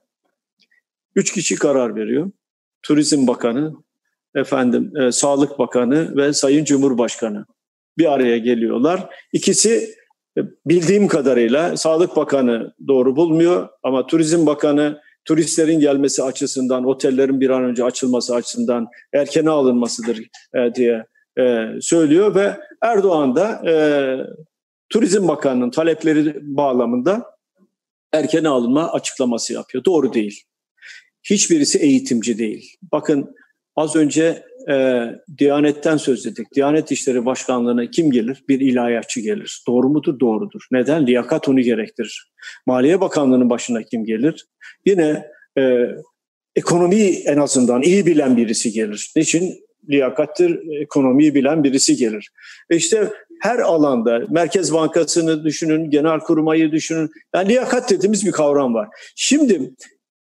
üç kişi karar veriyor. Turizm Bakanı, efendim e, Sağlık Bakanı ve Sayın Cumhurbaşkanı bir araya geliyorlar. İkisi e, bildiğim kadarıyla Sağlık Bakanı doğru bulmuyor ama Turizm Bakanı turistlerin gelmesi açısından, otellerin bir an önce açılması açısından erkene alınmasıdır e, diye e, söylüyor ve Erdoğan da e, Turizm Bakanı'nın talepleri bağlamında erkene alınma açıklaması yapıyor. Doğru değil. Hiçbirisi eğitimci değil. Bakın az önce e, Diyanet'ten söz ettik. Diyanet İşleri Başkanlığı'na kim gelir? Bir ilahiyatçı gelir. Doğru mudur? Doğrudur. Neden? Liyakat onu gerektirir. Maliye Bakanlığı'nın başına kim gelir? Yine e, ekonomiyi en azından iyi bilen birisi gelir. Niçin? Liyakattır, ekonomiyi bilen birisi gelir. E işte her alanda Merkez Bankası'nı düşünün, genel kurmayı düşünün. Yani liyakat dediğimiz bir kavram var. Şimdi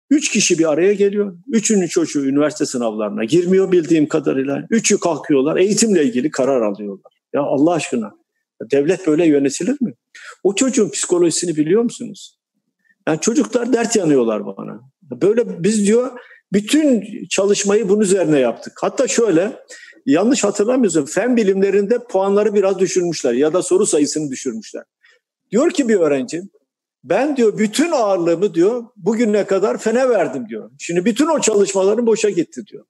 Üç kişi bir araya geliyor. Üçünün çocuğu üniversite sınavlarına girmiyor bildiğim kadarıyla. Üçü kalkıyorlar. Eğitimle ilgili karar alıyorlar. Ya Allah aşkına. Devlet böyle yönetilir mi? O çocuğun psikolojisini biliyor musunuz? Yani çocuklar dert yanıyorlar bana. Böyle biz diyor bütün çalışmayı bunun üzerine yaptık. Hatta şöyle yanlış hatırlamıyorsam fen bilimlerinde puanları biraz düşürmüşler ya da soru sayısını düşürmüşler. Diyor ki bir öğrenci ben diyor bütün ağırlığımı diyor bugüne kadar fene verdim diyor. Şimdi bütün o çalışmalarım boşa gitti diyor.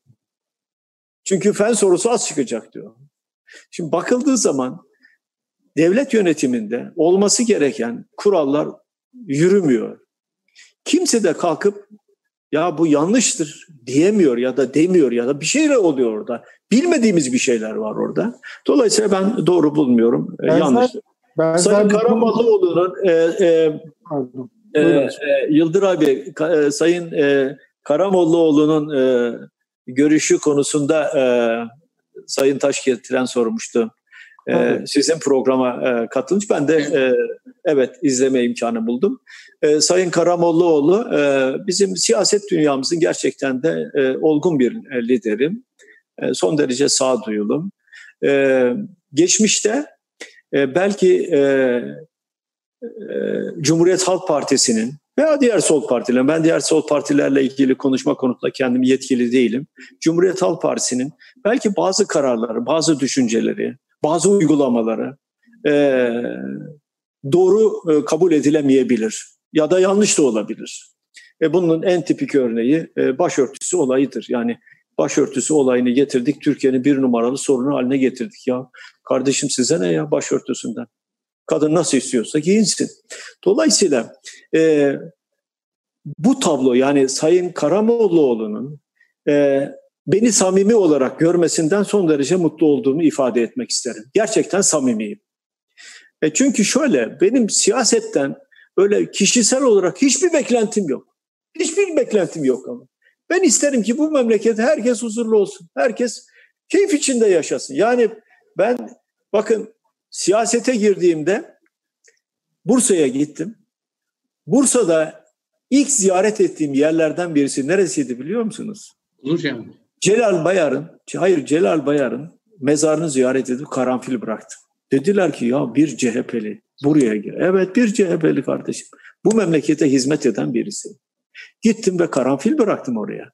Çünkü fen sorusu az çıkacak diyor. Şimdi bakıldığı zaman devlet yönetiminde olması gereken kurallar yürümüyor. Kimse de kalkıp ya bu yanlıştır diyemiyor ya da demiyor ya da bir şeyler oluyor orada. Bilmediğimiz bir şeyler var orada. Dolayısıyla ben doğru bulmuyorum. Ben Yanlış. Ben Sayın Karamollaoğlu'nun e, e, e, e, Yıldıray Bey, e, Sayın e, Karamollaoğlu'nun e, görüşü konusunda e, Sayın Taş getiren sormuştu. E, sizin programa e, katılmış. Ben de e, evet izleme imkanı buldum. E, Sayın Karamollaoğlu e, bizim siyaset dünyamızın gerçekten de e, olgun bir e, liderim. E, son derece sağduyulum. E, geçmişte e, belki e, e, Cumhuriyet Halk Partisi'nin veya diğer sol partiler, ben diğer sol partilerle ilgili konuşma konusunda kendim yetkili değilim. Cumhuriyet Halk Partisi'nin belki bazı kararları, bazı düşünceleri, bazı uygulamaları e, doğru e, kabul edilemeyebilir ya da yanlış da olabilir. E bunun en tipik örneği e, başörtüsü olayıdır. Yani başörtüsü olayını getirdik, Türkiye'nin bir numaralı sorunu haline getirdik ya. Kardeşim size ne ya başörtüsünden? Kadın nasıl istiyorsa giyinsin. Dolayısıyla e, bu tablo yani Sayın Karamollaoğlu'nun e, beni samimi olarak görmesinden son derece mutlu olduğumu ifade etmek isterim. Gerçekten samimiyim. E çünkü şöyle benim siyasetten öyle kişisel olarak hiçbir beklentim yok. Hiçbir beklentim yok ama. Ben isterim ki bu memlekette herkes huzurlu olsun. Herkes keyif içinde yaşasın. Yani ben bakın siyasete girdiğimde Bursa'ya gittim. Bursa'da ilk ziyaret ettiğim yerlerden birisi neresiydi biliyor musunuz? Hocam. Celal Bayar'ın, hayır Celal Bayar'ın mezarını ziyaret edip karanfil bıraktım. Dediler ki ya bir CHP'li buraya gir. Evet bir CHP'li kardeşim. Bu memlekete hizmet eden birisi. Gittim ve karanfil bıraktım oraya.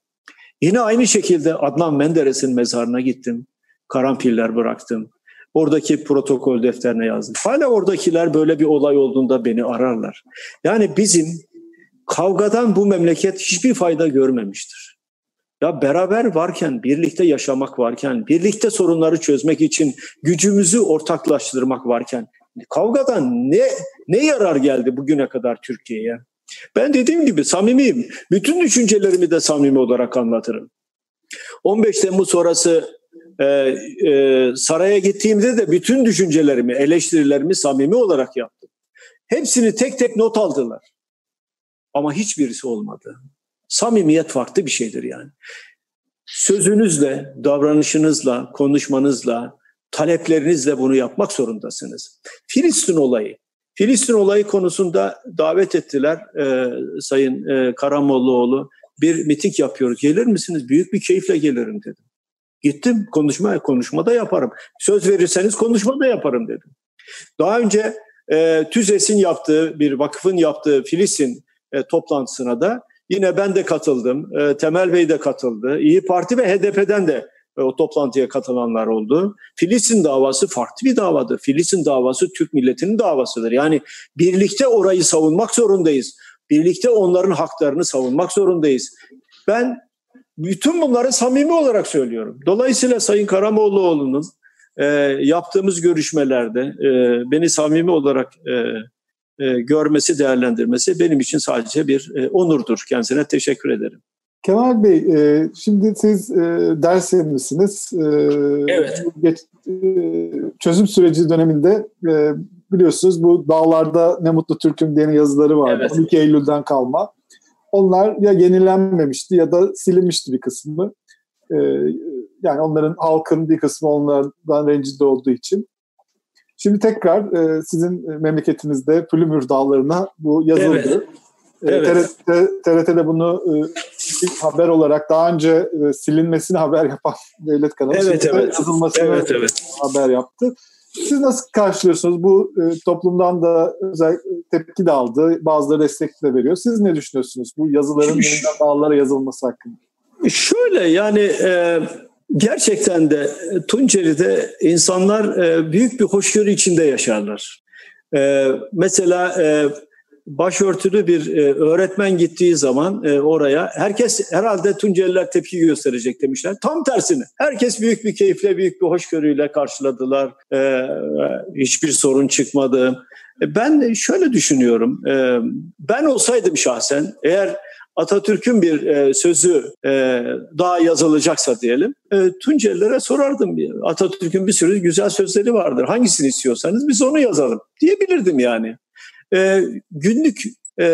Yine aynı şekilde Adnan Menderes'in mezarına gittim. Karanfiller bıraktım. Oradaki protokol defterine yazdım. Hala oradakiler böyle bir olay olduğunda beni ararlar. Yani bizim kavgadan bu memleket hiçbir fayda görmemiştir. Ya beraber varken, birlikte yaşamak varken, birlikte sorunları çözmek için gücümüzü ortaklaştırmak varken kavgadan ne ne yarar geldi bugüne kadar Türkiye'ye? Ben dediğim gibi samimiyim. Bütün düşüncelerimi de samimi olarak anlatırım. 15 Temmuz sonrası e, e, saraya gittiğimde de bütün düşüncelerimi, eleştirilerimi samimi olarak yaptım. Hepsini tek tek not aldılar. Ama hiçbirisi olmadı. Samimiyet farklı bir şeydir yani. Sözünüzle, davranışınızla, konuşmanızla, taleplerinizle bunu yapmak zorundasınız. Filistin olayı. Filistin olayı konusunda davet ettiler e, Sayın e, Karamollaoğlu. Bir miting yapıyoruz. Gelir misiniz? Büyük bir keyifle gelirim dedim. Gittim konuşma konuşmada yaparım. Söz verirseniz konuşmada yaparım dedim. Daha önce e, TÜZES'in yaptığı bir vakıfın yaptığı Filistin e, toplantısına da yine ben de katıldım. E, Temel Bey de katıldı. İyi Parti ve HDP'den de e, o toplantıya katılanlar oldu. Filistin davası farklı bir davadır. Filistin davası Türk milletinin davasıdır. Yani birlikte orayı savunmak zorundayız. Birlikte onların haklarını savunmak zorundayız. Ben bütün bunları samimi olarak söylüyorum. Dolayısıyla Sayın Karamoğluoğlu'nun e, yaptığımız görüşmelerde e, beni samimi olarak e, e, görmesi, değerlendirmesi benim için sadece bir e, onurdur. Kendisine teşekkür ederim. Kemal Bey, e, şimdi siz e, ders misiniz? E, evet. Geç, e, çözüm süreci döneminde e, biliyorsunuz bu dağlarda ne mutlu Türk'üm diye yazıları vardı. Evet. 12 Eylül'den kalma. Onlar ya yenilenmemişti ya da silinmişti bir kısmı. E, yani onların halkın bir kısmı onlardan rencide olduğu için. Şimdi tekrar e, sizin memleketinizde Plümür Dağları'na bu yazıldı. Evet. E, evet. TRT, TRT'de bunu e, haber olarak daha önce e, silinmesini haber yapan devlet kanalı evet, evet. yazılmasını evet, evet. haber yaptı. Siz nasıl karşılıyorsunuz? Bu e, toplumdan da özel tepki de aldı. Bazıları destek de veriyor. Siz ne düşünüyorsunuz bu yazıların yeniden dağlara yazılması hakkında? Şöyle yani e, gerçekten de Tunceli'de insanlar e, büyük bir hoşgörü içinde yaşarlar. E, mesela e, başörtülü bir e, öğretmen gittiği zaman e, oraya herkes herhalde Tunceliler tepki gösterecek demişler. Tam tersine herkes büyük bir keyifle, büyük bir hoşgörüyle karşıladılar. E, hiçbir sorun çıkmadı. E, ben şöyle düşünüyorum. E, ben olsaydım şahsen eğer Atatürk'ün bir e, sözü e, daha yazılacaksa diyelim, e, Tuncelilere sorardım. Atatürk'ün bir sürü güzel sözleri vardır. Hangisini istiyorsanız biz onu yazalım diyebilirdim yani. E, günlük e,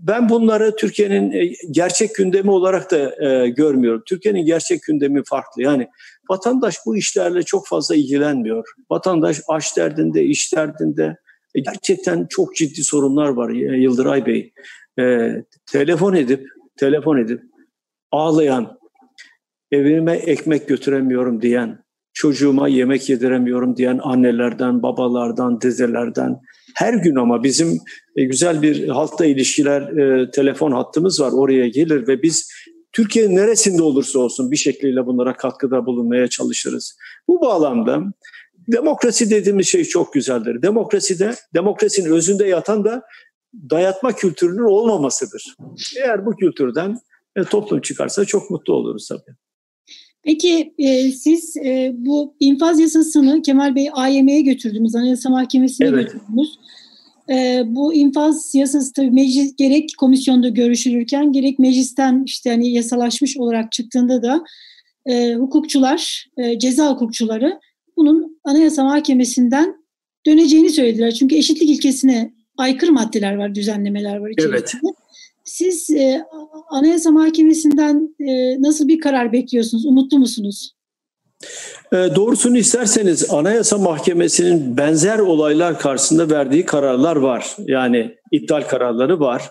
ben bunları Türkiye'nin e, gerçek gündemi olarak da e, görmüyorum. Türkiye'nin gerçek gündemi farklı. Yani vatandaş bu işlerle çok fazla ilgilenmiyor. Vatandaş aş derdinde, iş derdinde. Gerçekten çok ciddi sorunlar var Yıldıray Bey. E, telefon edip, telefon edip ağlayan, evime ekmek götüremiyorum diyen, çocuğuma yemek yediremiyorum diyen annelerden, babalardan, dedelerden, her gün ama bizim e, güzel bir halkla ilişkiler e, telefon hattımız var. Oraya gelir ve biz Türkiye'nin neresinde olursa olsun bir şekliyle bunlara katkıda bulunmaya çalışırız. Bu bağlamda demokrasi dediğimiz şey çok güzeldir. Demokraside, demokrasinin özünde yatan da dayatma kültürünün olmamasıdır. Eğer bu kültürden e, toplum çıkarsa çok mutlu oluruz tabii. Peki e, siz e, bu infaz yasasını Kemal Bey AYM'ye götürdünüz, Anayasa Mahkemesi'ne evet. götürdünüz. E, bu infaz yasası tabii meclis gerek komisyonda görüşülürken gerek meclisten işte hani yasalaşmış olarak çıktığında da e, hukukçular, e, ceza hukukçuları bunun Anayasa Mahkemesi'nden döneceğini söylediler. Çünkü eşitlik ilkesine aykırı maddeler var, düzenlemeler var içerisinde. Evet. Siz e, Anayasa Mahkemesi'nden e, nasıl bir karar bekliyorsunuz? Umutlu musunuz? E, doğrusunu isterseniz Anayasa Mahkemesi'nin benzer olaylar karşısında verdiği kararlar var. Yani iptal kararları var.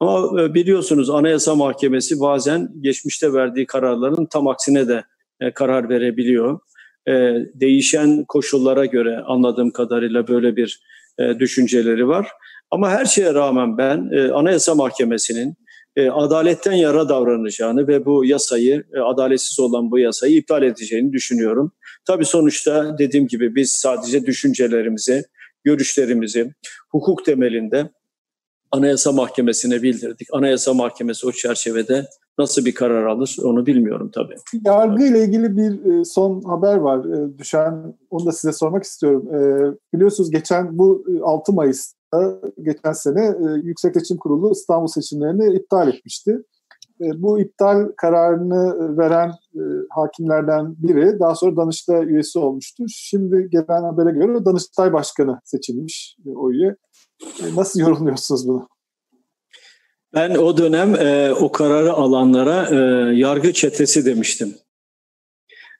Ama e, biliyorsunuz Anayasa Mahkemesi bazen geçmişte verdiği kararların tam aksine de e, karar verebiliyor. E, değişen koşullara göre anladığım kadarıyla böyle bir e, düşünceleri var. Ama her şeye rağmen ben e, Anayasa Mahkemesi'nin e, adaletten yara davranacağını ve bu yasayı, adaletsiz olan bu yasayı iptal edeceğini düşünüyorum. Tabii sonuçta dediğim gibi biz sadece düşüncelerimizi, görüşlerimizi hukuk temelinde Anayasa Mahkemesi'ne bildirdik. Anayasa Mahkemesi o çerçevede nasıl bir karar alır onu bilmiyorum tabii. Yargı ile ilgili bir e, son haber var e, düşen. Onu da size sormak istiyorum. E, biliyorsunuz geçen bu 6 Mayıs geçen sene Yüksek Seçim Kurulu İstanbul seçimlerini iptal etmişti. Bu iptal kararını veren hakimlerden biri daha sonra Danıştay üyesi olmuştu. Şimdi gelen habere göre Danıştay Başkanı seçilmiş o üye. Nasıl yorumluyorsunuz bunu? Ben o dönem e, o kararı alanlara e, yargı çetesi demiştim.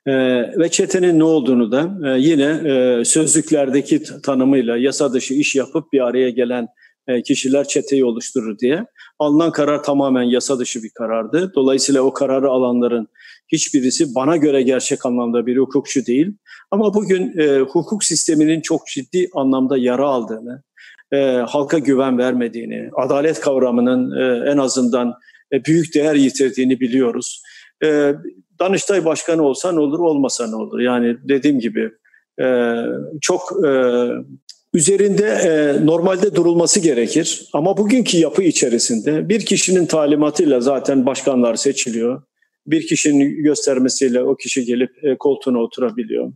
E, ve çetenin ne olduğunu da e, yine e, sözlüklerdeki tanımıyla yasa dışı iş yapıp bir araya gelen e, kişiler çeteyi oluşturur diye. Alınan karar tamamen yasa dışı bir karardı. Dolayısıyla o kararı alanların hiçbirisi bana göre gerçek anlamda bir hukukçu değil. Ama bugün e, hukuk sisteminin çok ciddi anlamda yara aldığını, e, halka güven vermediğini, adalet kavramının e, en azından e, büyük değer yitirdiğini biliyoruz. E, Danıştay Başkanı olsa ne olur, olmasa ne olur? Yani dediğim gibi e, çok e, üzerinde e, normalde durulması gerekir. Ama bugünkü yapı içerisinde bir kişinin talimatıyla zaten başkanlar seçiliyor. Bir kişinin göstermesiyle o kişi gelip e, koltuğuna oturabiliyor.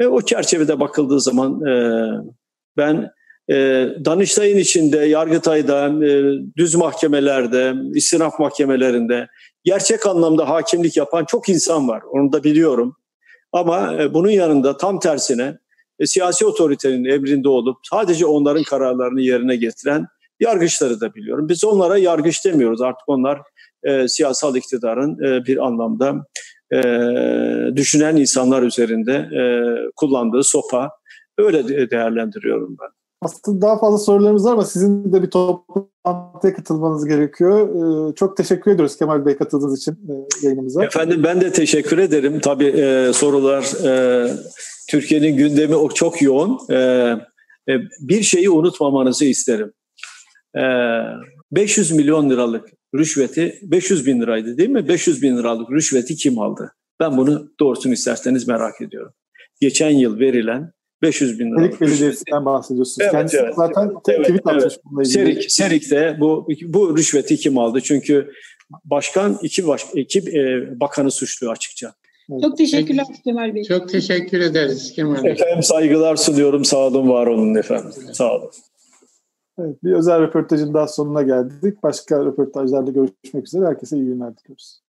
Ve o çerçevede bakıldığı zaman e, ben Danıştay'ın içinde, Yargıtay'da, e, düz mahkemelerde, istinaf mahkemelerinde gerçek anlamda hakimlik yapan çok insan var. Onu da biliyorum. Ama e, bunun yanında tam tersine e, siyasi otoritenin emrinde olup sadece onların kararlarını yerine getiren yargıçları da biliyorum. Biz onlara yargıç demiyoruz. Artık onlar siyasal iktidarın bir anlamda düşünen insanlar üzerinde kullandığı sopa. Öyle değerlendiriyorum ben. Aslında daha fazla sorularımız var ama sizin de bir toplantıya katılmanız gerekiyor. Ee, çok teşekkür ediyoruz Kemal Bey katıldığınız için e, yayınımıza. Efendim ben de teşekkür ederim. Tabii e, sorular e, Türkiye'nin gündemi çok yoğun. E, bir şeyi unutmamanızı isterim. E, 500 milyon liralık rüşveti 500 bin liraydı değil mi? 500 bin liralık rüşveti kim aldı? Ben bunu doğrusunu isterseniz merak ediyorum. Geçen yıl verilen 500 bin lira. Serik Belediyesi'nden bahsediyorsunuz. Evet, Kendisi evet, zaten evet, tweet evet. atmış bununla ilgili. Serik, Serik'te bu, bu rüşveti kim aldı? Çünkü başkan iki, baş, iki e, bakanı suçluyor açıkça. Çok teşekkürler Kemal Bey. Çok teşekkür ederiz Kemal Bey. Efendim saygılar sunuyorum. Sağ olun, var olun efendim. Sağ olun. Evet, bir özel röportajın daha sonuna geldik. Başka röportajlarda görüşmek üzere. Herkese iyi günler diliyoruz.